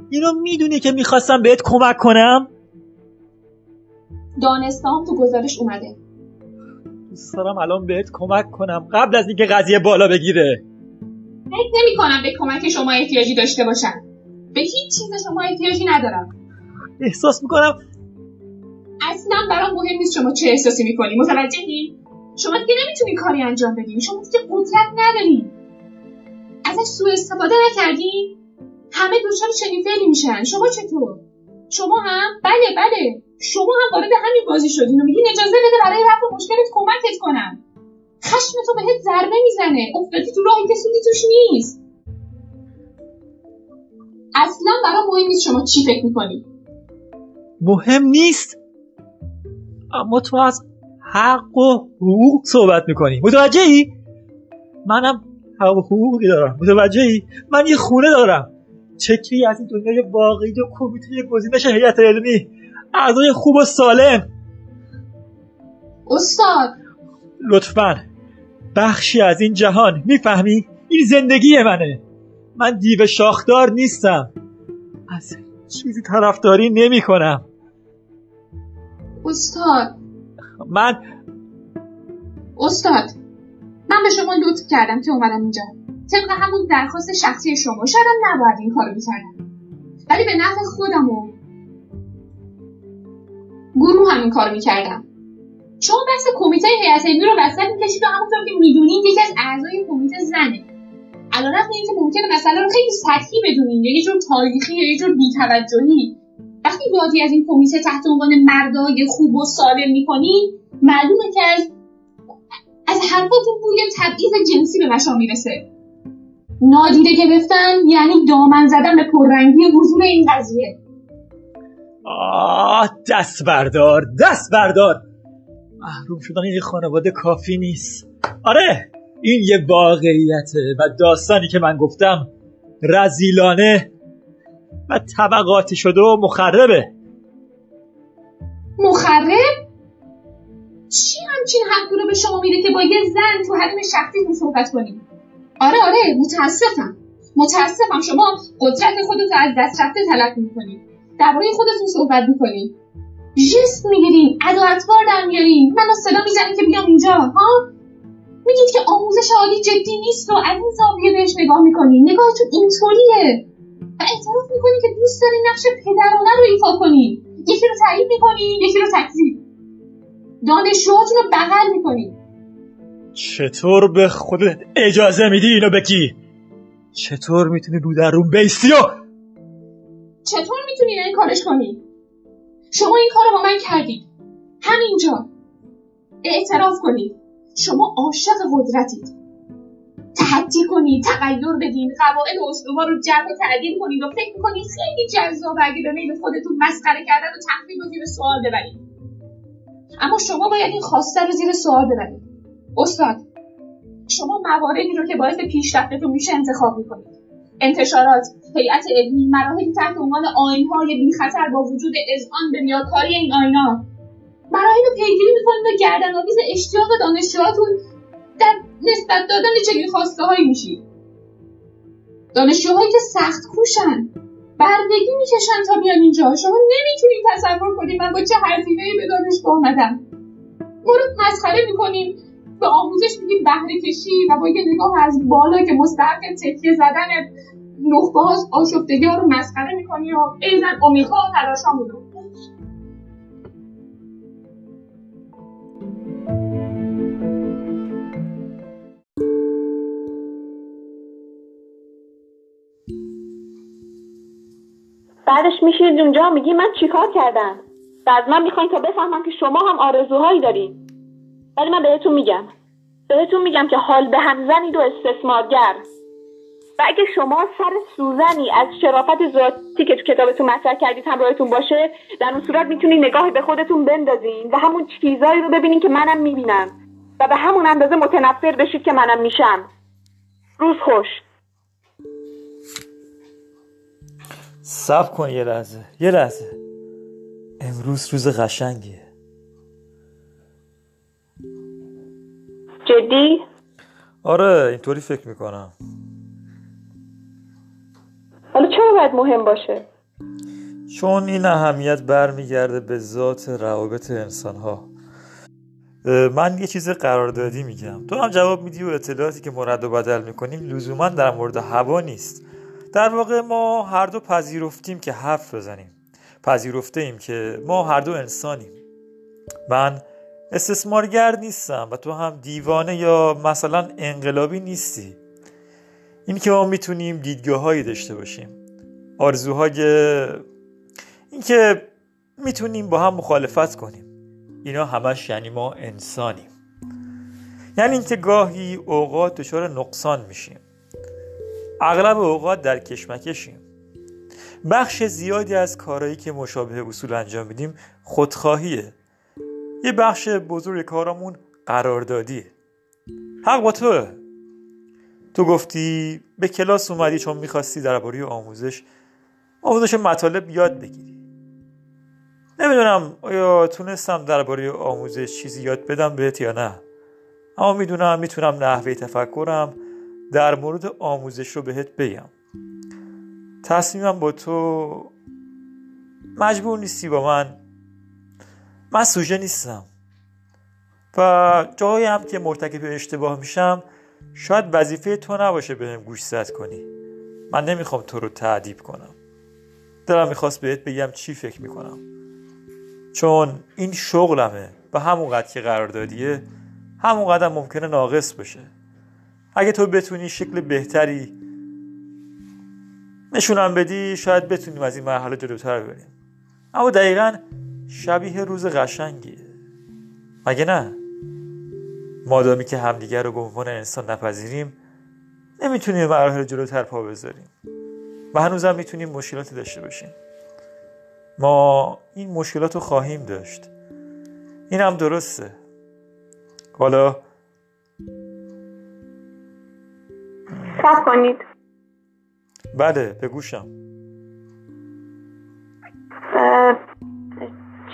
اینو می‌دونی که می‌خواستم بهت کمک کنم؟ دانستم تو گزارش اومده. دوست دارم الان بهت کمک کنم. قبل از اینکه قضیه بالا بگیره. فکر نمی کنم به کمک شما احتیاجی داشته باشم. به هیچ چیز شما احتیاجی ندارم. احساس می‌کنم اصلا برام مهم نیست شما چه احساسی می‌کنی. متوجهی؟ شما دیگه نمی‌تونی کاری انجام بدین شما دیگه قدرت ندارین ازش سوء استفاده نکردین همه دچار چنین فعلی میشن. شما چطور؟ شما هم؟ بله بله. شما هم وارد همین بازی شدین و میگین اجازه بده برای رفع مشکلت کمکت کنم. خشم تو بهت ضربه می‌زنه. افتادی تو راهی که سودی توش نیست. اصلا برام مهم نیست شما چی فکر می‌کنی. مهم نیست. اما تو از حق و حقوق صحبت می‌کنی. متوجه ای؟ منم حقوقی دارم. متوجه ای؟ من یه خونه دارم. چکی از این دنیای واقعی و کمیته گزینش هیئت علمی. اعضای خوب و سالم. استاد. لطفا. بخشی از این جهان. می‌فهمی؟ این زندگی منه. من دیو شاخدار نیستم. از چیزی طرفداری نمی کنم استاد. من استاد. من به شما لطف کردم که اومدم اینجا. طبق همون درخواست شخصی شما شایدم نباید این کارو می‌کردم ولی به نفع خودم و گروه هم این کارو می‌کردم. شما بحث کمیته هیئت علمی رو وسط می‌کشید و همونطور که می‌دونید یکی از اعضای کمیته زنه. علیرغم اینکه ممکنه مسئله رو خیلی سطحی بدونین یا یه جور تاریخی یا یه جور بیتوجهی. وقتی یادی از این کمیته تحت عنوان مردای خوب و سالم می‌کنین معلومه که از از حرفاتون بوی تبعیض جنسی به مشام می‌رسه. نادیده گرفتن یعنی دامن زدن به پررنگی حضور این قضیه. آه دست بردار دست بردار. محروم شدن این خانواده کافی نیست. آره این یه واقعیته و داستانی که من گفتم رزیلانه و طبقاتی شده و مخربه. مخرب؟ چی همچین حقی رو به شما میده که با یه زن تو حریم شخصیتون صحبت کنید آره آره متاسفم متاسفم. شما قدرت خودتون از دست رفته تلف می‌کنید درباره خودتون صحبت می‌کنید جست می‌گیرین ادا اطوار در میارین منو صدا می‌زنین که بیام اینجا ها؟ میگید که آموزش عالی جدی نیست و از این زاویه بهش نگاه می‌کنین نگاهتون اینطوریه. و اعتراف می‌کنین که دوست دارین نقش پدرانه رو ایفا کنین یکی رو تایید می‌کنین یکی رو تکذیب. دانشجوهاتون رو بغل می‌کنین چطور به خودت اجازه میدی اینو بگی؟ چطور می‌تونی رو در روم بیستی و چطور می‌تونین این کارش کنین شما این کار رو با من کردید. همینجا. اعتراف کنید. شما عاشق قدرتید. تحدی کنید تغییر بدین قواعد و اسلوبا رو جمع و تعدیل کنید و فکر می‌کنید خیلی جذاب اگه به میل خودتون مسخره کردن و تخریب رو زیر سوال ببرید. اما شما باید این خواسته رو زیر سوال ببرید. استاد شما مواردی رو که باعث پیشرفتتون میشه انتخاب می‌کنید. انتشارات هیئت علمی مراحلی تحت عنوان آینهای بیخطر با وجود اذعان به ریاکاری این آینا. مراحل رو پیگیری می‌کنید و گردنآویز اشتیاق دانشجوهاتون در نسبت دادن چنین خواسته هایی میشید. دانشجوهایی که سخت کوشن. بردگی می‌کشن تا بیان اینجا. شما نمی‌تونید تصور کنید من با چه هزینهای به دانشگاه آمدم ما رو مسخره می‌کنیم به آموزش میگیم بهره کشی و با یه نگاه از بالا که مستحق تکیه زدن نخبه ها آشفتگی ها رو مسخره می‌کنی و ایزن امیدها و تلاشامون رو. بعدش میشید اونجا میگی من چیکار کردم؟ و از من می‌خواین تا بفهمم که شما هم آرزوهایی دارین. ولی من بهتون میگم. بهتون میگم که حال به هم زنید و استثمارگر. و اگه شما سر سوزنی از شرافت ذاتی که تو کتابتون مطرح کردید همراهتون باشه در اون صورت می‌تونید نگاهی به خودتون بندازین و همون چیزایی رو ببینین که منم می‌بینم. و به همون اندازه متنفر بشید که منم میشم. روز خوش. سب کن یه لحظه یه لحظه. امروز روز قشنگیه. جدی؟ آره اینطوری فکر می‌کنم. حالا چرا باید مهم باشه؟ چون این اهمیت برمیگرده به ذات روابط انسان ها من یه چیز قراردادی میگم. تو هم جواب میدی و اطلاعاتی که مرد و بدل می‌کنیم لزوما در مورد هوا نیست. در واقع ما هر دو پذیرفتیم که حرف بزنیم. پذیرفته ایم که ما هر دو انسانیم. من استثمارگر نیستم و تو هم دیوانه یا مثلا انقلابی نیستی. این که ما می‌تونیم دیدگاه هایی داشته باشیم. آرزوهای این که می‌تونیم با هم مخالفت کنیم. اینا همش یعنی ما انسانیم. یعنی اینکه گاهی اوقات دچار نقصان میشیم. اغلب اوقات در کشمکشیم. بخش زیادی از کارهایی که مشابه اصول انجام میدیم خودخواهیه. یه بخش بزرگ کارامون قراردادیه. حق با توه. تو گفتی به کلاس اومدی چون می‌خواستی درباره آموزش آموزش مطالب یاد بگیری. نمی‌دونم آیا تونستم درباره آموزش چیزی یاد بدم بهت یا نه. اما می‌دونم می‌تونم نحوه تفکرم در مورد آموزش رو بهت بگم. تصمیمم با تو مجبور نیستی با من. من سوژه نیستم. و جایی هم که مرتکب اشتباه میشم شاید وظیفه تو نباشه بهم گوش زد کنی. من نمی‌خوام تو رو تعدیب کنم. دلم می‌خواست بهت بگم چی فکر می‌کنم. چون این شغلمه و همون قد که قرار دادیه همون قدم ممکنه ناقص باشه. اگه تو بتونی شکل بهتری نشونم بدی شاید بتونیم از این مرحله جلوتر بریم. اما دقیقا شبیه روز قشنگیه. مگه نه؟ مادامی که همدیگر رو به عنوان انسان نپذیریم نمی‌تونیم مراحل جلوتر پا بذاریم. و هنوزم می‌تونیم مشکلاتی داشته باشیم. ما این مشکلات رو خواهیم داشت. این هم درسته. حالا سب کنید. بله بگوشم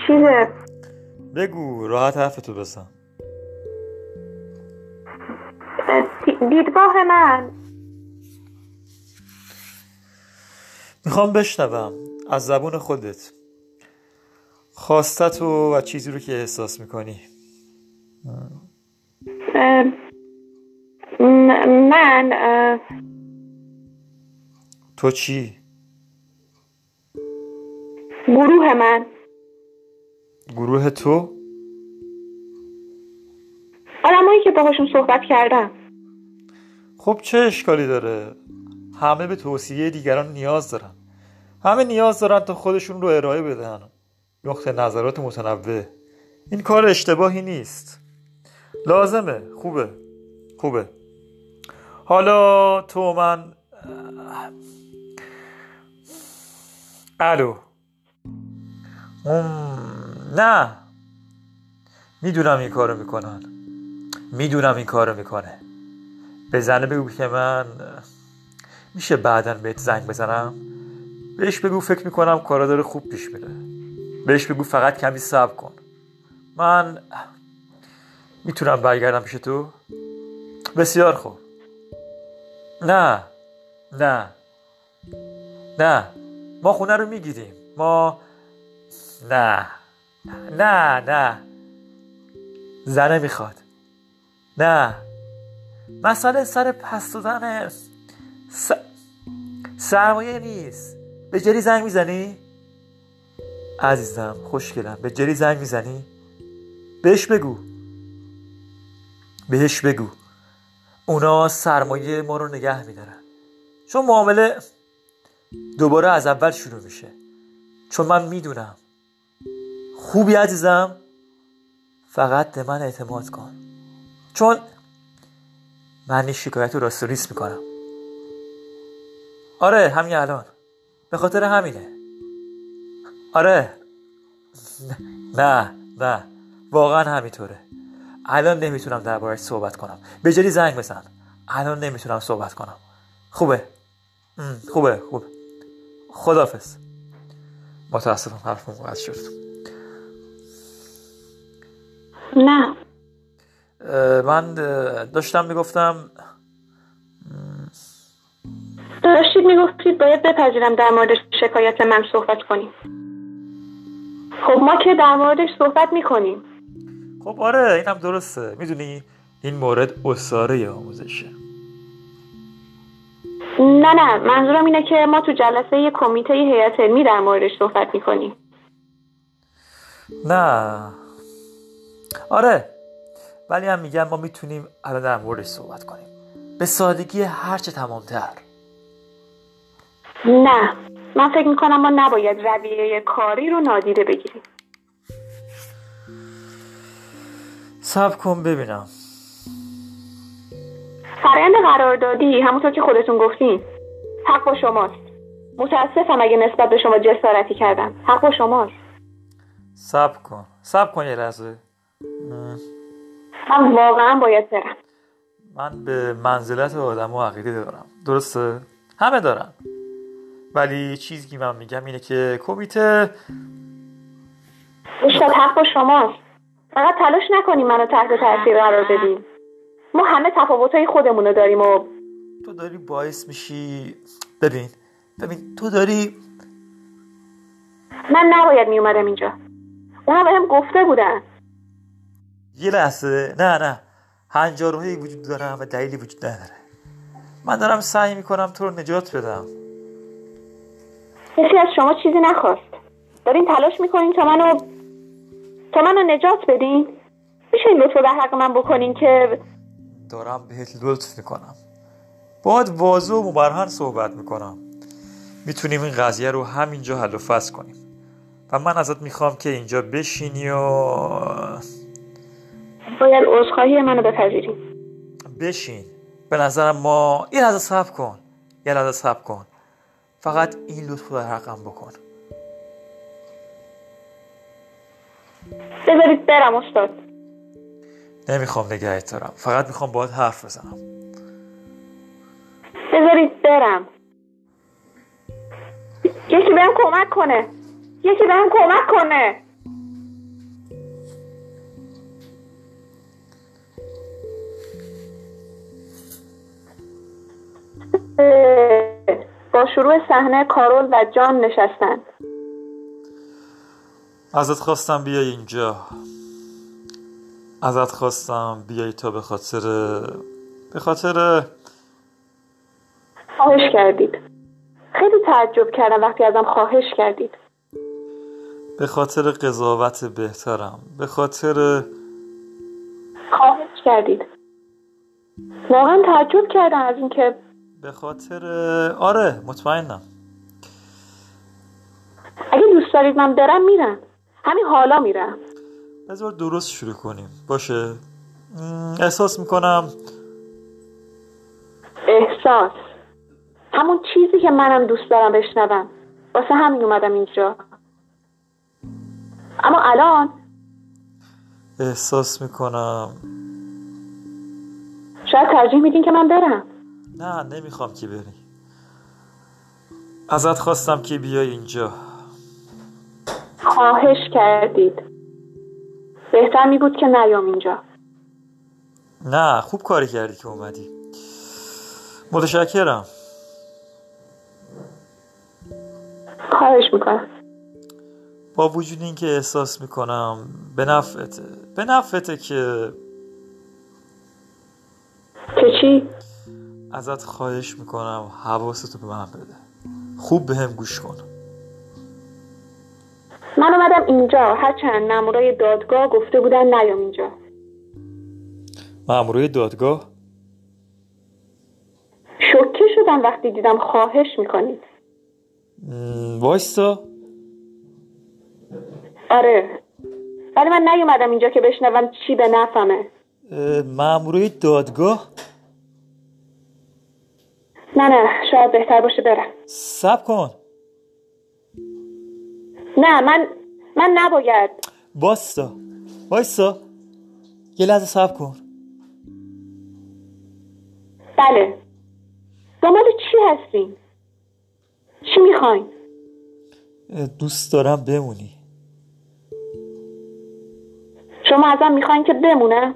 چیزه بگو راحت حرفتو بزن. دیدگاه من. می‌خوام بشنوم از زبون خودت. خواستت و چیزی رو که احساس می‌کنی. من تو چی؟ گروه من. گروه تو؟ آدمایی که باهاشون صحبت کردم. خب چه اشکالی داره؟ همه به توصیه دیگران نیاز دارن. همه نیاز دارن تا خودشون رو ارائه بدن نقطه نظرات متنوع. این کار اشتباهی نیست. لازمه. خوبه. خوبه. حالا تو من الو. نه. می‌دونم این کارو می‌کنن. می‌دونم این کارو می‌کنه. بزنه بگو که من میشه بعدا بهت زنگ بزنم؟ بهش بگو فکر می‌کنم کارا داره خوب پیش میره. بهش بگو فقط کمی صبر کن. من می‌تونم برگردم پیش تو؟ بسیار خوب. نه نه نه. ما خونه رو می‌گیریم. ما نه نه نه. زنه می‌خواد. نه. مسئله سر پس دادن س... سرمایه نیست. به جری زنگ می‌زنی؟ عزیزم خوشگلم. به جری زنگ می‌زنی؟ بهش بگو. بهش بگو. اونا سرمایه ما رو نگه میدارن. چون معامله دوباره از اول شروع میشه. چون من می‌دونم. خوبی عزیزم فقط به من اعتماد کن. چون من این شکایت رو راست می‌کنم. آره همین الان. به خاطر همینه. آره. نه نه. واقعا همینطوره. الان نمی‌تونم دربارش صحبت کنم. به جدی زنگ بزن. الان نمی‌تونم صحبت کنم. خوبه؟ خوبه خوبه. خدافز متاسفم حرفم قطع شد. نه. من داشتم می‌گفتم داشتید می‌گفتید باید بپذیرم در مورد شکایت من صحبت کنیم. خب ما که در موردش صحبت می‌کنیم. خب آره این هم درسته. می‌دونی این مورد اصاره آموزشه. نه نه منظورم اینه که ما تو جلسه یه کمیته هیئت علمی در موردش صحبت می‌کنیم. نه. آره ولی هم میگم ما می‌تونیم الان در موردش صحبت کنیم. به سادگی هرچه تمامتر. نه. من فکر می‌کنم ما نباید رویه کاری رو نادیده بگیریم. سب کن ببینم. فرایند قراردادی همونطور که خودتون گفتین حق با شماست. متاسفم اگه نسبت به شما جسارتی کردم. حق با شماست. سب کن. سب کن یه لحظه. من واقعا باید برم. من به منزلت آدم و عقیده دارم. درسته؟ همه دارم ولی چیزی که من میگم اینه که کمیته استاد حق با شماست. فقط تلاش نکنیم منو تحت تاثیر قرار بدیم. ما همه تفاوتهای خودمونو داریم و تو داری باعث میشی ببین ببین تو داری من نباید میومدم اینجا. اونا بهم گفته بودن. یه لحظه نه نه. هنجارهایی وجود دارم و دلیلی وجود نداره. من دارم سعی می‌کنم تو رو نجات بدم. کسی از شما چیزی نخواست. دارین تلاش می‌کنین تا منو تا منو نجات بدین؟ میشه این لطفو در حق من بکنین که دارم بهت لطف می‌کنم. باید واضح و مبرهن صحبت می‌کنم. می‌تونیم این قضیه رو همینجا حل و فصل کنیم. و من ازت می‌خوام که اینجا بشینی و باید عذرخواهی منو بپذیریم بشین. به نظرم ما یه لحظه صبر کن. یه لحظه صبر کن. فقط این لطف رو در حقم بکن. بذارید برم استاد. نمی‌خوام نگهت دارم. فقط می‌خوام باید حرف بزنم. بذارید برم. یکی بهم کمک کنه. یکی بهم کمک کنه. با شروع صحنه کارول و جان نشستند ازت خواستم بیای اینجا. ازت خواستم بیای تا به خاطر به خاطر خواهش کردید. خیلی تعجب کردم وقتی ازم خواهش کردید. به خاطر قضاوت بهترم. به خاطر خواهش کردید. واقعا تعجب کردم از اینکه به خاطر آره مطمئنم. اگه دوست دارید من برم میرم. همین حالا میرم. بذار درست شروع کنیم. باشه؟ احساس می‌کنم. احساس. همون چیزی که منم دوست دارم بشنوم. واسه همین اومدم اینجا. اما الان؟ احساس می‌کنم. شاید ترجیح میدین که من برم. نه نمی‌خوام که بری. ازت خواستم که بیای اینجا. خواهش کردید. بهتر می بود که نیام اینجا. نه خوب کاری کردی که اومدی. متشکرم. خواهش می‌کنم. با وجود اینکه احساس می‌کنم به نفعته به نفعته که که چی؟ ازت خواهش می‌کنم حواستو به من بده. خوب به هم گوش کن. من اومدم اینجا. هرچند مامورای دادگاه گفته بودن نیام اینجا. مامورای دادگاه؟ شوکه شدم وقتی دیدم خواهش می‌کنید. وایستا. آره. ولی من نیومدم اینجا که بشنوم چی به نفهمه اه، مامورای دادگاه؟ نه نه شاید بهتر باشه برم. سب کن. نه من من نباید. باستا وایستا. یه لحظه سب کن. بله. دنبال چی هستین؟ چی می‌خواین؟ دوست دارم بمونی. شما ازم می‌خواین که بمونم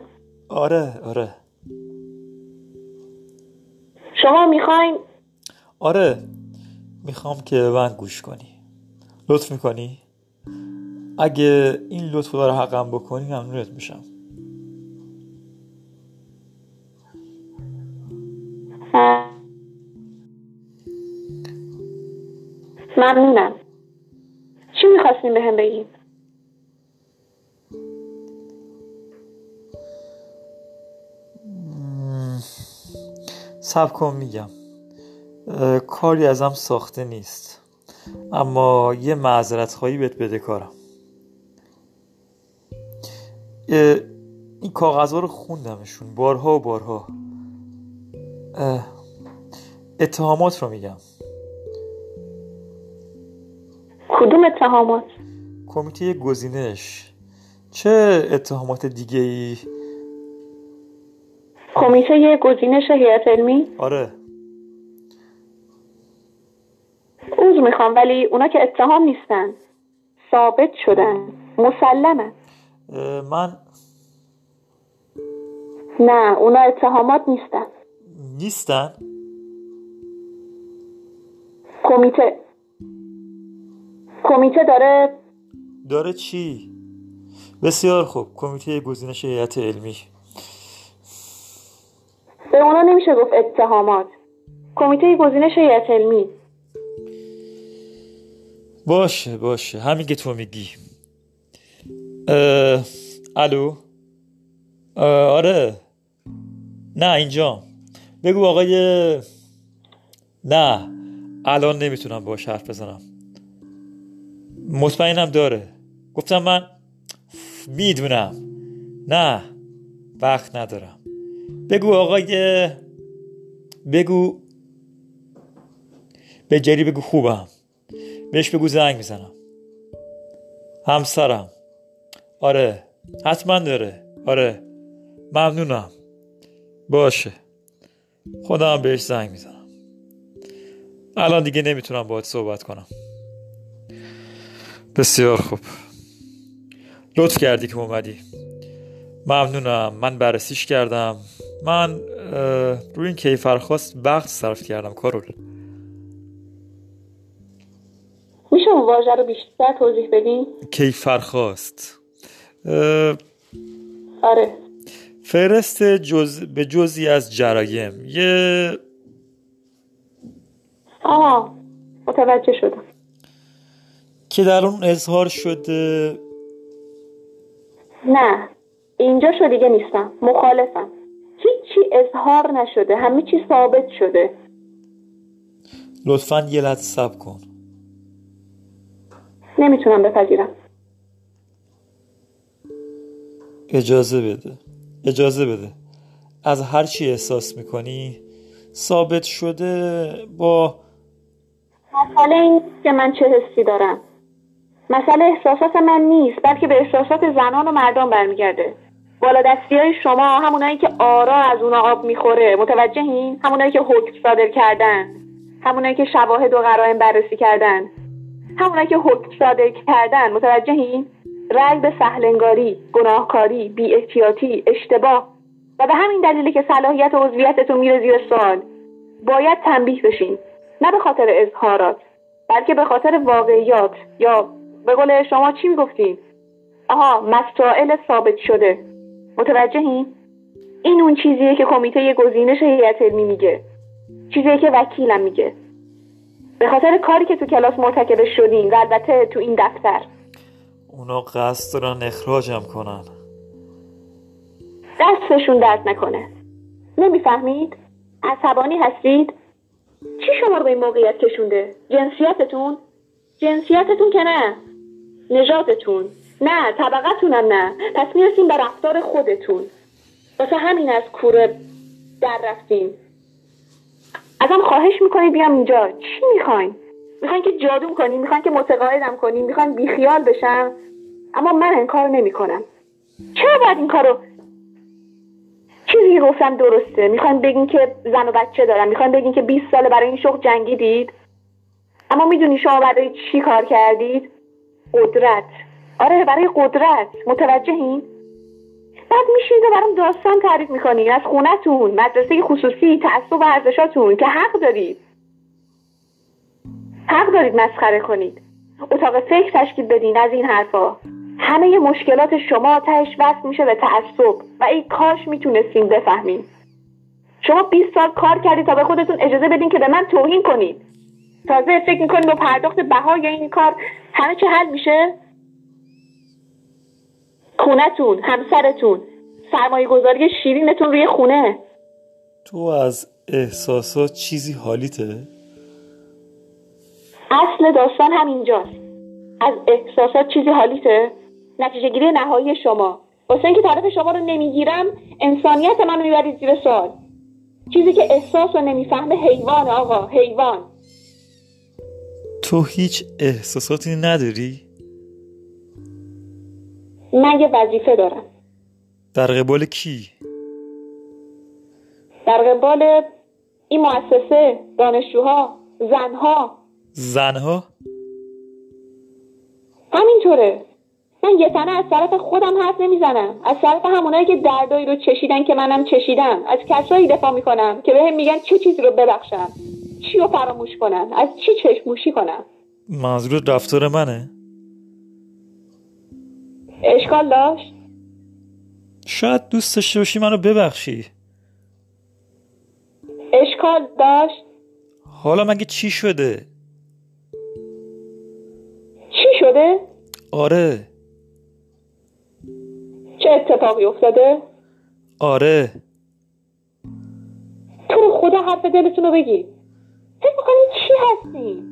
آره آره. شما می‌خواین؟ آره می‌خوام که به من گوش کنی. لطف می‌کنی؟ اگه این لطف رو حقم بکنی ممنونت میشم. ممنونم. چی می‌خواستین به هم بگین؟ سب کن میگم کاری ازم ساخته نیست. اما یه معذرت خواهی بهت بده کارم. این کاغذها رو خوندمشون بارها و بارها. اتهامات رو میگم. کدوم اتهامات؟ کمیته گزینش. چه اتهامات دیگه ای کمیته گزینش هیئت علمی؟ آره. عذر می‌خوام ولی اونا که اتهام نیستن. ثابت شدن. مسلمه. من نه اونا اتهامات نیستن. نیستن؟ کمیته. کمیته داره داره چی؟ بسیار خوب. کمیته گزینش هیئت علمی. به اونا نمیشه گفت اتهامات. کمیته گزینش هیئت علمی. باشه باشه. همین که تو میگی. اه، الو؟ اه، آره. نه اینجا. بگو آقای نه. الان نمی‌تونم باش حرف بزنم. مطمئنم داره. گفتم من می‌دونم. نه وقت ندارم. بگو آقای بگو به جری بگو خوبم. بهش بگو زنگ می‌زنم. همسرم. آره حتما داره. آره ممنونم. باشه. خودم بهش زنگ می‌زنم. الان دیگه نمی‌تونم باهات صحبت کنم. بسیار خوب. لطف کردی که اومدی. ممنونم. من بررسیش کردم. من روی این کیفرخواست وقت صرف کردم کارول. میشه اون واژه رو بیشتر توضیح بدین؟ کیفرخواست. اه، آره. فهرست جز... به جزی از جرایم. یه آها متوجه شدم. که در اون اظهار شده نه اینجا شو دیگه نیستم. مخالفم. هیچی اظهار نشده. همه چی ثابت شده. لطفا یه لحظه صبر کن. نمی‌تونم بپذیرم. اجازه بده. اجازه بده. از هر چی احساس می‌کنی ثابت شده با مسئله این که من چه حسی دارم. مسئله احساسات من نیست بلکه به احساسات زنان و مردان برمیگرده. بالا دستی های شما همونایی که آرا از اونا آب می‌خوره. متوجهین همونایی که حکم صادر کردن. همونایی که شواهد و قرائن بررسی کردن. همونایی که حکم صادر کردن متوجهین رأی به سهلنگاری گناهکاری بی احتیاطی اشتباه. و به همین دلیلی که صلاحیت و عضویتتون میره زیر سوال باید تنبیه بشین. نه به خاطر اظهارات بلکه به خاطر واقعیات. یا به قول شما چی می‌گفتین؟ آها مسائل ثابت شده. متوجهین این اون چیزیه که کمیته گزینش هیئت علمی میگه. چیزیه که وکیلم میگه. به خاطر کاری که تو کلاس مرتکب شدین و البته تو این دفتر اونا قصد دارن اخراجم کنن دستشون درد نکنه نمی‌فهمید؟ عصبانی هستید؟ چی شما رو به این موقعیت کشونده؟ جنسیتتون؟ جنسیتتون که نه نژادتون نه طبقتونم نه پس می‌رسیم به رفتار خودتون واسه همین از کوره در رفتیم ازم خواهش می‌کنید بیام اینجا. چی می‌خواین؟ می‌خواین که جادو کنین می‌خواین که متقاعدم کنین می‌خواین بیخیال بشم. اما من این کار نمی‌کنم. چرا باید این کارو؟ چیزی که گفتم درسته. می‌خواین بگین که زن و بچه دارم می‌خواین بگین که 20 ساله برای این شغل جنگیدید. اما می‌دونی شما برای چی کار کردید؟ قدرت. آره برای قدرت. متوجهین؟ بعد میشید و برام داستان تعریف می‌کنین از خونتون مدرسه خصوصی تعصب و ارزشاتون که حق دارید. حق دارید مسخره کنید. اتاق فکر تشکیل بدین از این حرفا. همه مشکلات شما تهش وصل میشه به تعصب و ای کاش می‌تونستیم بفهمیم شما 20 سال کار کردید تا به خودتون اجازه بدین که به من توهین کنید. تازه فکر می‌کنید با پرداخت بهای این کار همه چه حل میشه؟ خونتون همسرتون سرمایه گذاری شیرینتون روی خونه. تو از احساسات چیزی حالیته؟ اصل داستان همینجاست. از احساسات چیزی حالیته؟ نتیجه گیری نهایی شما. واسه اینکه طرف شما رو نمی‌گیرم انسانیت منو می‌برید زیر سوال. چیزی که احساس رو نمی‌فهمه حیوان آقا حیوان. تو هیچ احساساتی نداری؟ من یه وظیفه دارم. در قبال کی؟ در قبال این مؤسسه دانشجوها زنها. زنها؟ همینطوره. من یه تنه از طرف خودم حرف نمی‌زنم. از طرف همونایی که دردایی رو چشیدن که منم چشیدم. از کسایی دفاع می‌کنم که بهم میگن چه چیزی رو ببخشم چی رو فراموش کنم از چی چشموشی کنم؟ منظور رفتار منه؟ اشکال داشت شاید دوست داشته باشی منو ببخشی اشکال داشت حالا مگه چی شده؟ چی شده؟ آره چه اتفاقی افتاده؟ آره تو رو خدا حرف دلتون رو بگی فکر می‌کنین چی هستین؟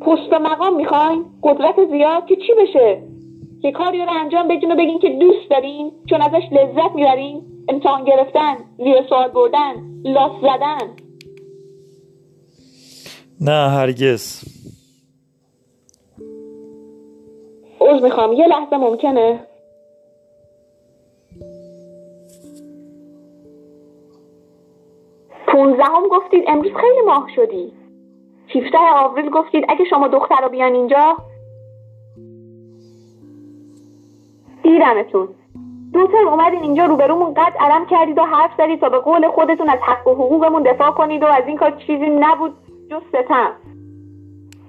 پست و مقام می‌خواین؟ قدرت زیاد که چی بشه؟ که کاری رو انجام بدین و بگین که دوست دارین چون ازش لذت می‌برین امتحان گرفتن زیر سوال بردن لاس زدن. نه هرگز. عوض می‌خوام. یه لحظه ممکنه؟ پونزدهم گفتید امروز خیلی ماه شدی. هفته آوریل گفتید اگه شما دختر رو بیان اینجا دیدمتون. دو ترم اومدین اینجا روبرومون قد علم کردید و حرف زدید تا به قول خودتون از حق و حقوقمون دفاع کنید و از این کار چیزی نبود جز ستم.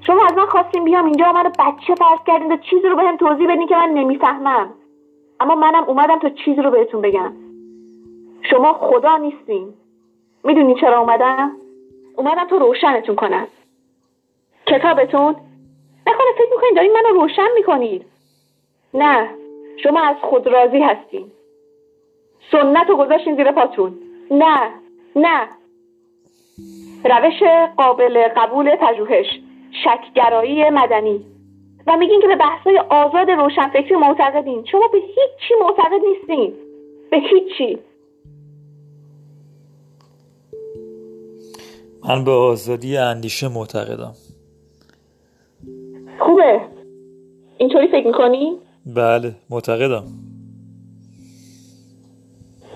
شما از من خواستین بیام اینجا و منو بچه فرض کردین و چیزی رو بهم توضیح بدین که من نمی‌فهمم. اما منم اومدم تا چیزی رو بهتون بگم. شما خدا نیستین. می‌دونی چرا اومدم؟ اومدم تو روشنتون کنم. کتابتون؟ نکنه فکر می‌کنین دارین منو روشن می‌کنید. نه. شما از خود راضی هستین. سنت رو گذاشتین زیر پاتون. نه نه. روش قابل قبول پژوهش شکگرایی مدنی. و میگین که به بحثای آزاد روشنفکری معتقدین. شما به هیچ چی معتقد نیستین. به هیچی. من به آزادی اندیشه معتقدم. خوبه. اینطوری فکر می‌کنی؟ بله معتقدم.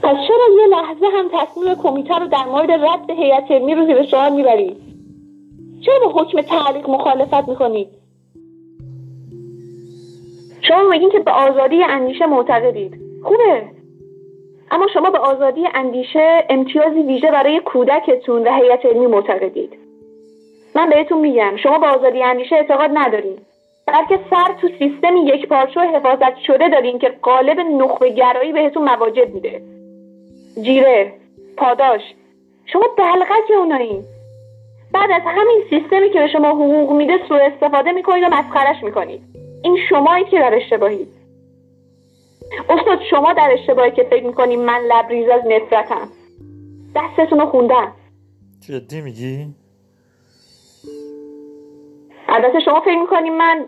پس چرا یه لحظه هم تصمیم کمیته رو در مورد رد هیئت علمی رو زیر سوال می‌برید چرا با حکم تعلیق مخالفت می‌کنید شما میگین که به آزادی اندیشه معتقدید. خوبه. اما شما به آزادی اندیشه امتیازی ویژه برای کودکتون و هیئت علمی معتقدید. من بهتون میگم شما به آزادی اندیشه اعتقاد ندارید بلکه سر تو سیستمی یک پارچه حفاظت شده دارین که قالب نخبه گرایی بهتون مواجب میده. جیره پاداش شما دلغک اونایی. بعد از همین سیستمی که به شما حقوق میده سوء استفاده می‌کنید و مسخرش می‌کنید. این شمایی که در اشتباهید استاد شما در اشتباهی که فکر می‌کنید من لبریز از نفرتم. دستتون رو خوندم. جدی میگی؟ البته شما فکر می‌کنید من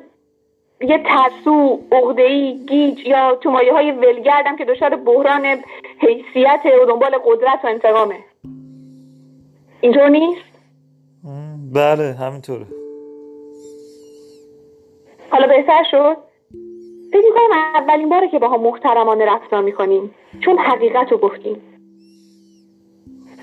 یه ترسو عقده‌ای گیج یا تو مایه های ولگردم که دچار بحران حیثیت و دنبال قدرت و انتقامه. اینطور نیست؟ بله همینطوره. حالا بهتر شد؟ فکر می‌کنم اولین باره که باها محترمانه رفتار می‌کنیم چون حقیقت رو گفتیم.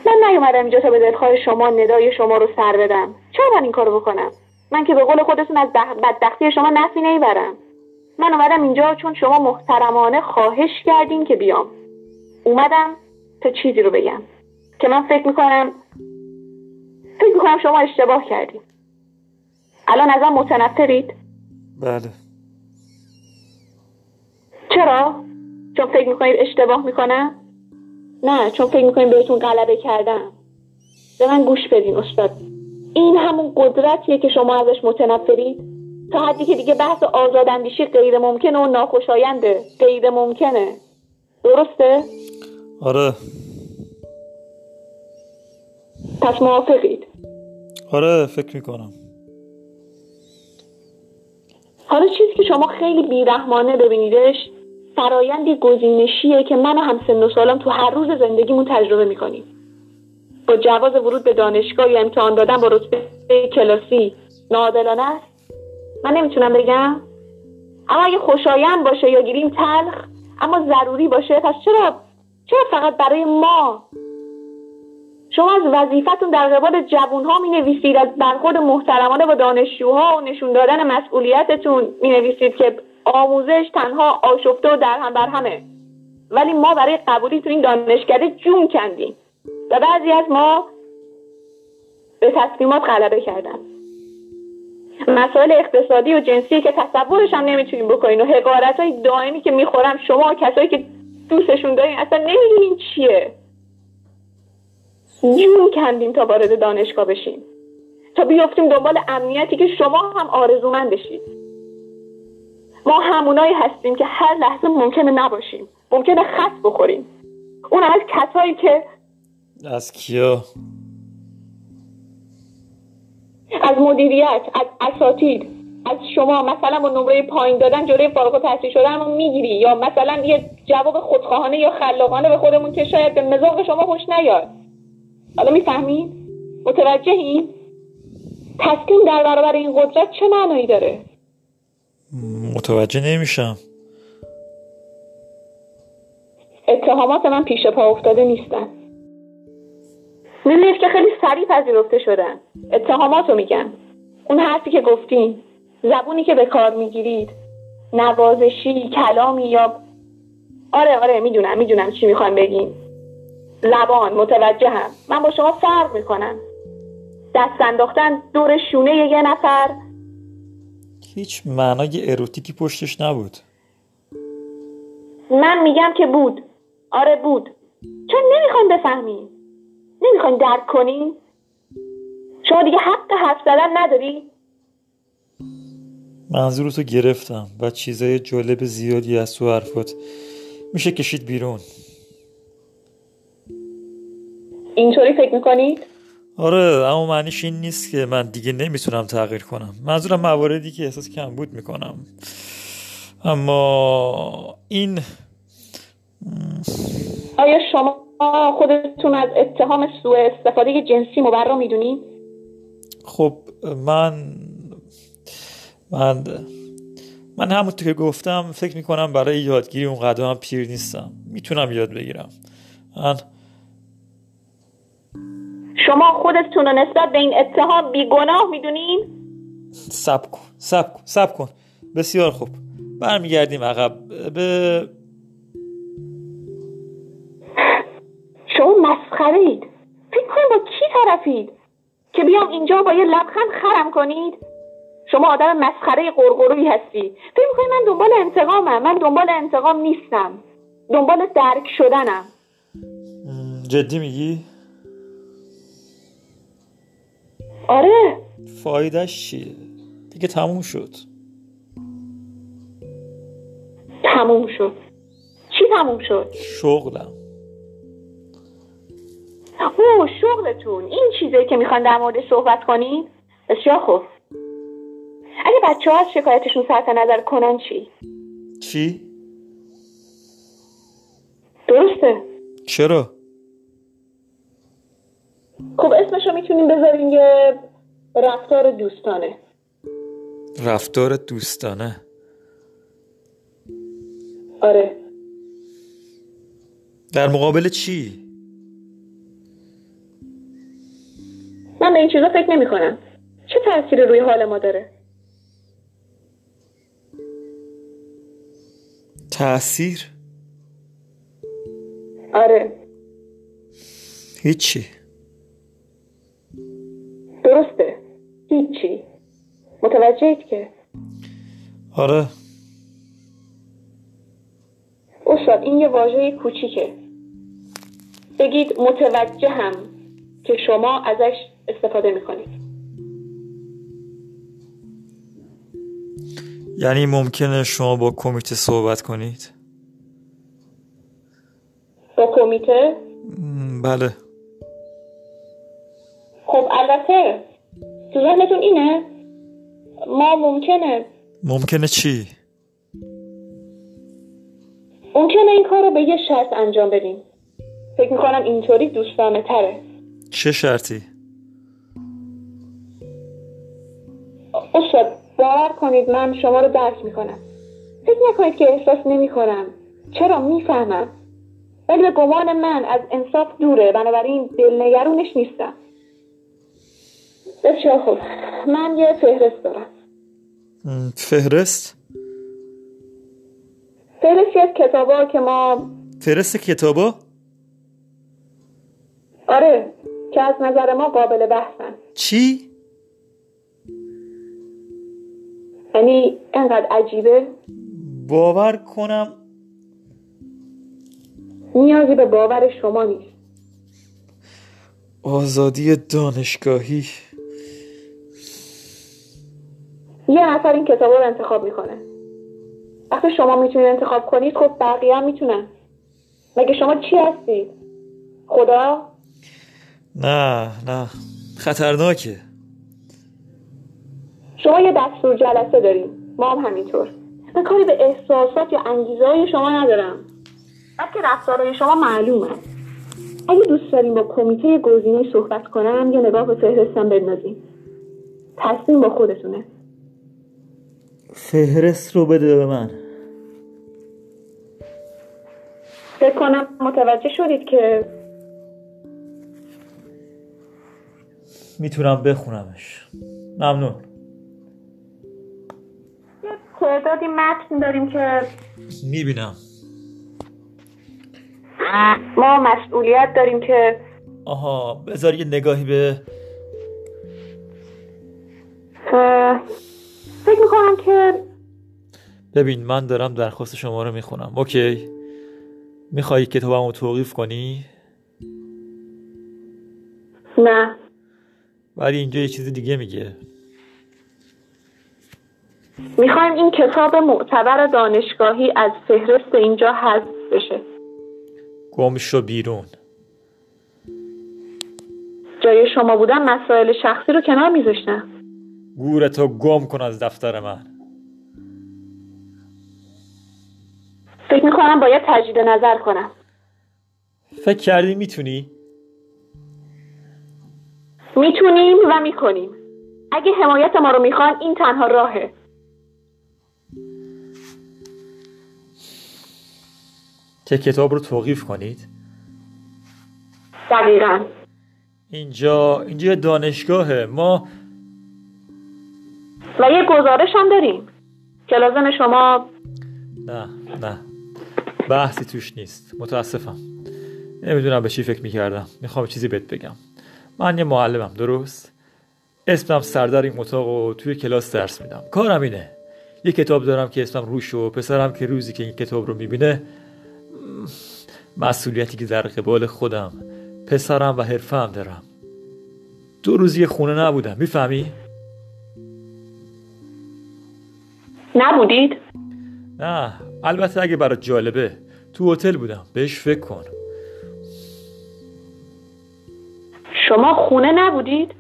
من نیومدم اینجا تا به دلخواه شما ندای شما رو سر بدم. چرا من این کارو بکنم؟ من که به قول خودتون از بخ- بدبختی شما نفی نمی‌برم. من اومدم اینجا چون شما محترمانه خواهش کردین که بیام. اومدم تا چیزی رو بگم که من فکر می‌کنم فکر می‌کنم شما اشتباه کردین. الان ازم متنفرید؟ بله. چرا؟ چون فکر می‌کنید اشتباه می‌کنم؟ نه چون فکر می‌کنید بهتون غلبه کردم. به من گوش بدین استاد. این همون قدرتیه که شما ازش متنفرید. تا حدی که دیگه بحث آزاداندیشی غیر ممکنه و ناخوشاینده. غیر ممکنه. درسته؟ آره. پس موافقید. آره فکر می‌کنم. حالا چیزی که شما خیلی بیرحمانه ببینیدش فرایندی گزینشیه که من و همسن و سالم تو هر روز زندگیمون تجربه می‌کنیم. جواز ورود به دانشگاه یا امتحان دادن با رتبه کلاسی ناعادلانه است؟ من نمی‌تونم بگم. اما اگه خوشایند باشه یا گیریم تلخ اما ضروری باشه پس چرا چرا فقط برای ما؟ شما از وظیفتون در قبال جوانها می نویسید از برخورد محترمانه با دانشجوها و نشون دادن مسئولیتتون می نویسید که آموزش تنها آشفته و در هم بر همه ولی ما برای قبولی تو این دانشکده جون کندیم. و بعضی از ما به تصمیمات غلبه کردن. مسائل اقتصادی و جنسی که تصورش هم نمی‌تونیم بکنین و حقارت های دائمی که می‌خورم شما کسایی که دوستشون دارین اصلا نمی‌دونین چیه. جون کندیم تا وارد دانشگاه بشیم تا بیفتیم دنبال امنیتی که شما هم آرزومندشید ما همونایی هستیم که هر لحظه ممکنه نباشیم. ممکنه خط بخوریم. اون از کسایی که از کیا؟ از مدیریت از اساتید. از شما. مثلا با نمره پایین دادن جلوی فارغ التحصیل شدن رو می‌گیری. یا مثلا یه جواب خودخواهانه یا خلاقانه به خودمون که شاید به مزاق شما خوش نیاد. حالا می‌فهمید متوجهین تسلیم در برابر این قدرت چه معنایی داره؟ متوجه نمیشم. اتهامات من پیش پا افتاده نیستن. می‌دونید که خیلی سریع پذیرفته شدن اتهامات رو میگن اون حرفی که گفتین زبونی که به کار می‌گیرید نوازشی کلامی یا آره آره می‌دونم می‌دونم چی می‌خوام بگین زبان متوجهم. من با شما فرق می‌کنم. دست انداختن دور شونه یه نفر. هیچ معنای اروتیکی پشتش نبود. من میگم که بود. آره بود. چون نمی‌خواین بفهمین نمی‌خواین درک کنین شما دیگه حق حرف زدن نداری؟ منظورتو گرفتم و چیزای جالب زیادی از تو حرفات. میشه کشید بیرون. اینطوری فکر می‌کنید؟ آره اما معنیش این نیست که من دیگه نمی‌تونم تغییر کنم. منظورم مواردی که احساس کمبود می‌کنم. اما این آیا شما خودتون از اتهام سوء استفاده جنسی مبرا می‌دونین خب من من من همونطور که گفتم فکر می‌کنم برای یادگیری اون قدر هم پیر نیستم. می‌تونم یاد بگیرم. من شما خودتون رو نسبت به این اتهام بیگناه می‌دونین سب کن سب کن سب کن. بسیار خوب. برمیگردیم عقب. به شما مسخره اید فکر کنید با کی طرفید؟ که بیام اینجا با یه لبخند خرم کنید؟ شما آدم مسخره قرقرویی هستی. فکر می‌کنید من دنبال انتقامم. من دنبال انتقام نیستم. دنبال درک شدنم. جدی میگی؟ آره. فایدهش چیه؟ دیگه تموم شد. تموم شد. چی تموم شد؟ شغلم. او شغلتون این چیزی که می‌خوان در مورد صحبت کنین؟ بسیار خوب. اگه بچه ها از شکایتشون صرف نظر کنن چی؟ چی؟ درسته. چرا؟ خب اسمشو می‌تونیم بذاریم یه رفتار دوستانه. رفتار دوستانه؟ آره. در مقابل چی؟ من به این چیزا فکر نمی کنم چه تأثیری روی حال ما داره؟ تأثیر؟ آره. هیچی. درسته. هیچی. متوجهید که؟ آره. استاد این یه واژه کوچیکه. بگید متوجه هم که شما ازش استفاده می‌کنید یعنی ممکنه شما با کمیته صحبت کنید؟ با کمیته؟ بله. خب البته تو ذهنتون اینه؟ ما ممکنه. ممکنه چی؟ ممکنه این کار رو به یه شرط انجام بدیم. فکر می‌کنم اینطوری دوستانه تره چه شرطی؟ استاد باور کنید من شما رو درک می‌کنم. فکر نکنید که احساس نمی‌کنم. چرا؟ می‌فهمم. ولی به گمان من از انصاف دوره. بنابراین دلنگرونش نیستم. بسیار خوب. من یه فهرست دارم. فهرست؟ فهرستی از کتابا که ما فهرست کتابا؟ آره که از نظر ما قابل بحثن. چی؟ یعنی انقدر عجیبه. باور کنم نیازی به باور شما نیست. آزادی دانشگاهی. یه نفر این کتابا رو انتخاب می‌کنه. وقتی شما می‌تونید انتخاب کنید خب بقیه هم می‌تونن. مگه شما چی هستید؟ خدا؟ نه نه. خطرناکه. شما یه دستور جلسه داریم ما هم همینطور. من کاری به احساسات یا انگیزه های شما ندارم. بلکه رفتارهای شما معلومه. اگه دوست داریم با کمیته گزینه صحبت کنم یه نگاه به فهرستم بندازیم. تصمیم با خودتونه. فهرست رو بده به من. فکر کنم متوجه شدید که می‌تونم بخونمش. ممنون. تعدادی متن داریم که می‌بینم. ما مسئولیت داریم که آها بذار یه نگاهی به فکر می‌کنم که ببین من دارم درخواست شما رو می‌خونم. اوکی. میخوایی کتابم رو توقیف کنی؟ نه. ولی اینجا یه چیز دیگه میگه. می‌خوایم این کتاب معتبر دانشگاهی از فهرست اینجا حذف بشه. گم شو بیرون. جای شما بودن مسائل شخصی رو کنار میذاشتم گورتو گم کن از دفتر من. فکر می‌کنم باید تجدید نظر کنم. فکر کردی می‌تونی؟ می‌تونیم و می‌کنیم. اگه حمایت ما رو می‌خوان این تنها راهه. که کتاب رو توقیف کنید؟ دقیقا. اینجا اینجا دانشگاهه. ما و یه گزارش هم داریم. که لازم شما نه نه. بحثی توش نیست. متاسفم. نمی‌دونم به چی فکر می‌کردم. می‌خوام چیزی بهت بگم. من یه معلمم درست؟ اسمم سردار این اتاق و توی کلاس درس میدم. کارم اینه. یه کتاب دارم که اسمم روش و پسرم که روزی که این کتاب رو می‌بینه مسئولیتی که در قبال خودم پسرم و حرفه هم دارم. دو روزی خونه نبودم می‌فهمی؟ نبودید؟ نه البته اگه برات جالبه تو هتل بودم بهش فکر کن. شما خونه نبودید؟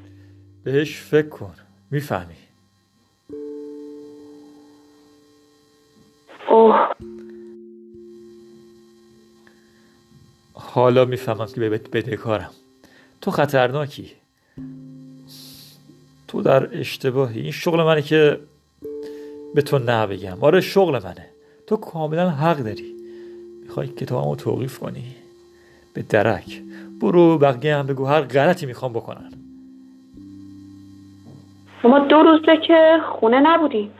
بهش فکر کن می‌فهمی؟ اوه. حالا می‌فهمم که بهت بدهکارم تو خطرناکی. تو در اشتباهی. این شغل منه که به تو نه بگم آره شغل منه. تو کاملا حق داری. می‌خوای کتابمو توقیف کنی. به درک. برو بقیه هم بگو هر غلطی می‌خوام بکنن. شما دو روزه که خونه نبودید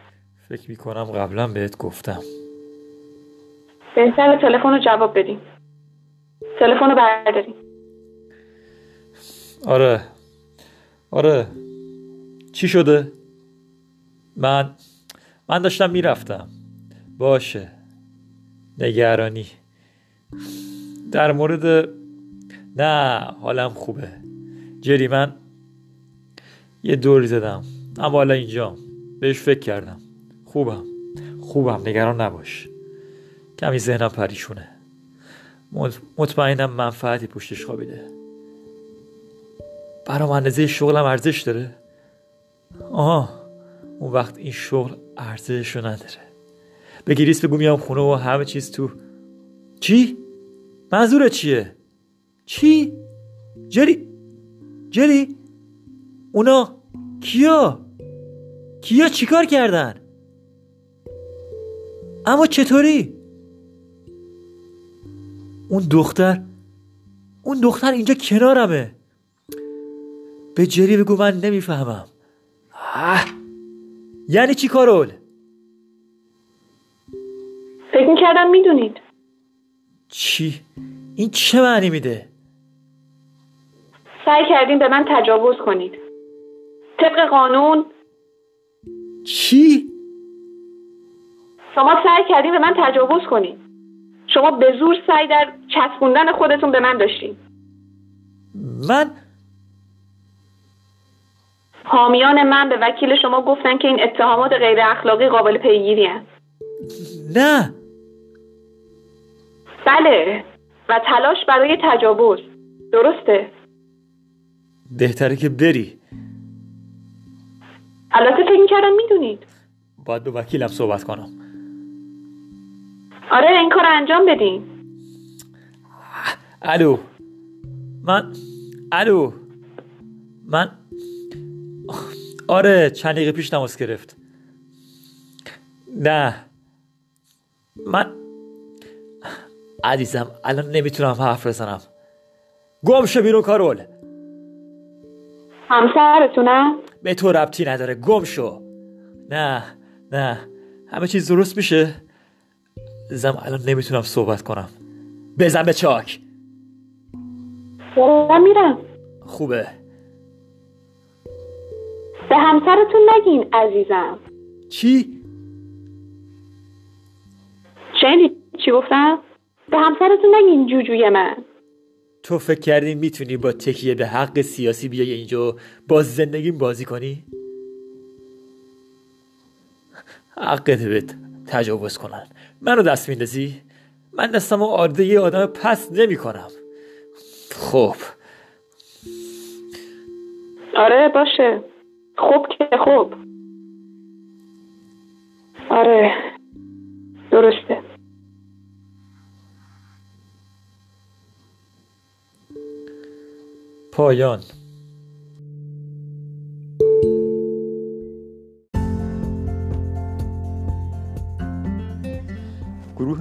فکر می‌کنم قبلا بهت گفتم. بهتر تلفن رو جواب بدیم تلفن رو برداریم. آره. آره. چی شده؟ من من داشتم می‌رفتم. باشه. نگرانی. در مورد نه حالم خوبه. جری من یه دوری زدم. اما حالا اینجام بهش فکر کردم. خوبم. خوبم. نگران نباش. کمی ذهنم پریشونه. مطمئنم منفعتی پشتش خوابیده برام اندازه شغلم ارزش داره آها اون وقت این شغل ارزششو نداره به گریس بگو میام خونه و همه چیز تو چی؟ منظورت چیه؟ چی؟ جری جری اونا کیا؟ کیا چیکار کردن؟ اما چطوری؟ اون دختر اون دختر اینجا کنارمه به جری بگو من نمی‌فهمم. یعنی چی کارول؟ فکر می‌کردم می‌دونید چی؟ این چه معنی میده؟ سعی کردین به من تجاوز کنید طبق قانون چی؟ شما سعی کردین به من تجاوز کنید شما به زور سعی در چسبوندن خودتون به من داشتین. من حامیان من به وکیل شما گفتن که این اتهامات غیر اخلاقی قابل پیگیری هست. نه. بله. و تلاش برای تجاوز. درسته. بهتره که بری. البته فکر کردم می‌دونید. باید به وکیلم صحبت کنم. آره این کار انجام بدین. الو. من الو. من آره چند دقیقه پیش نماز گرفت. نه. من عزیزم الان نمی‌تونم حرف بزنم. گم شو بیرون کارول. همسرتونم به تو ربطی نداره. گم شو. نه نه. همه چیز درست میشه. زم الان نمی‌تونم صحبت کنم. بزن به چاک. دارم میرم. خوبه. به همسرتون نگین عزیزم. چی؟ شنیدی چی گفتم؟ به همسرتون نگین جوجوی من. تو فکر کردی می‌تونی با تکیه به حق سیاسی بیای اینجا با زندگیم بازی کنی؟ حقت بهت تجاوز کنن. منو دست میندازی؟ من دستم و عاده یه آدم پس نمی کنم. خب. آره باشه. خوب که خوب. آره. درسته. پایان.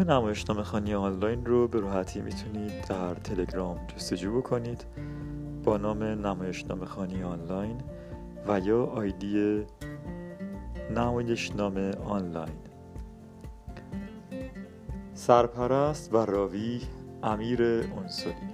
نمایشنامه خانی آنلاین رو به راحتی می‌تونید در تلگرام جستجو بکنید. با نام نمایشنامه خانی آنلاین و یا آیدی نمایشنامه آنلاین. سرپرست و راوی امیر انصاری.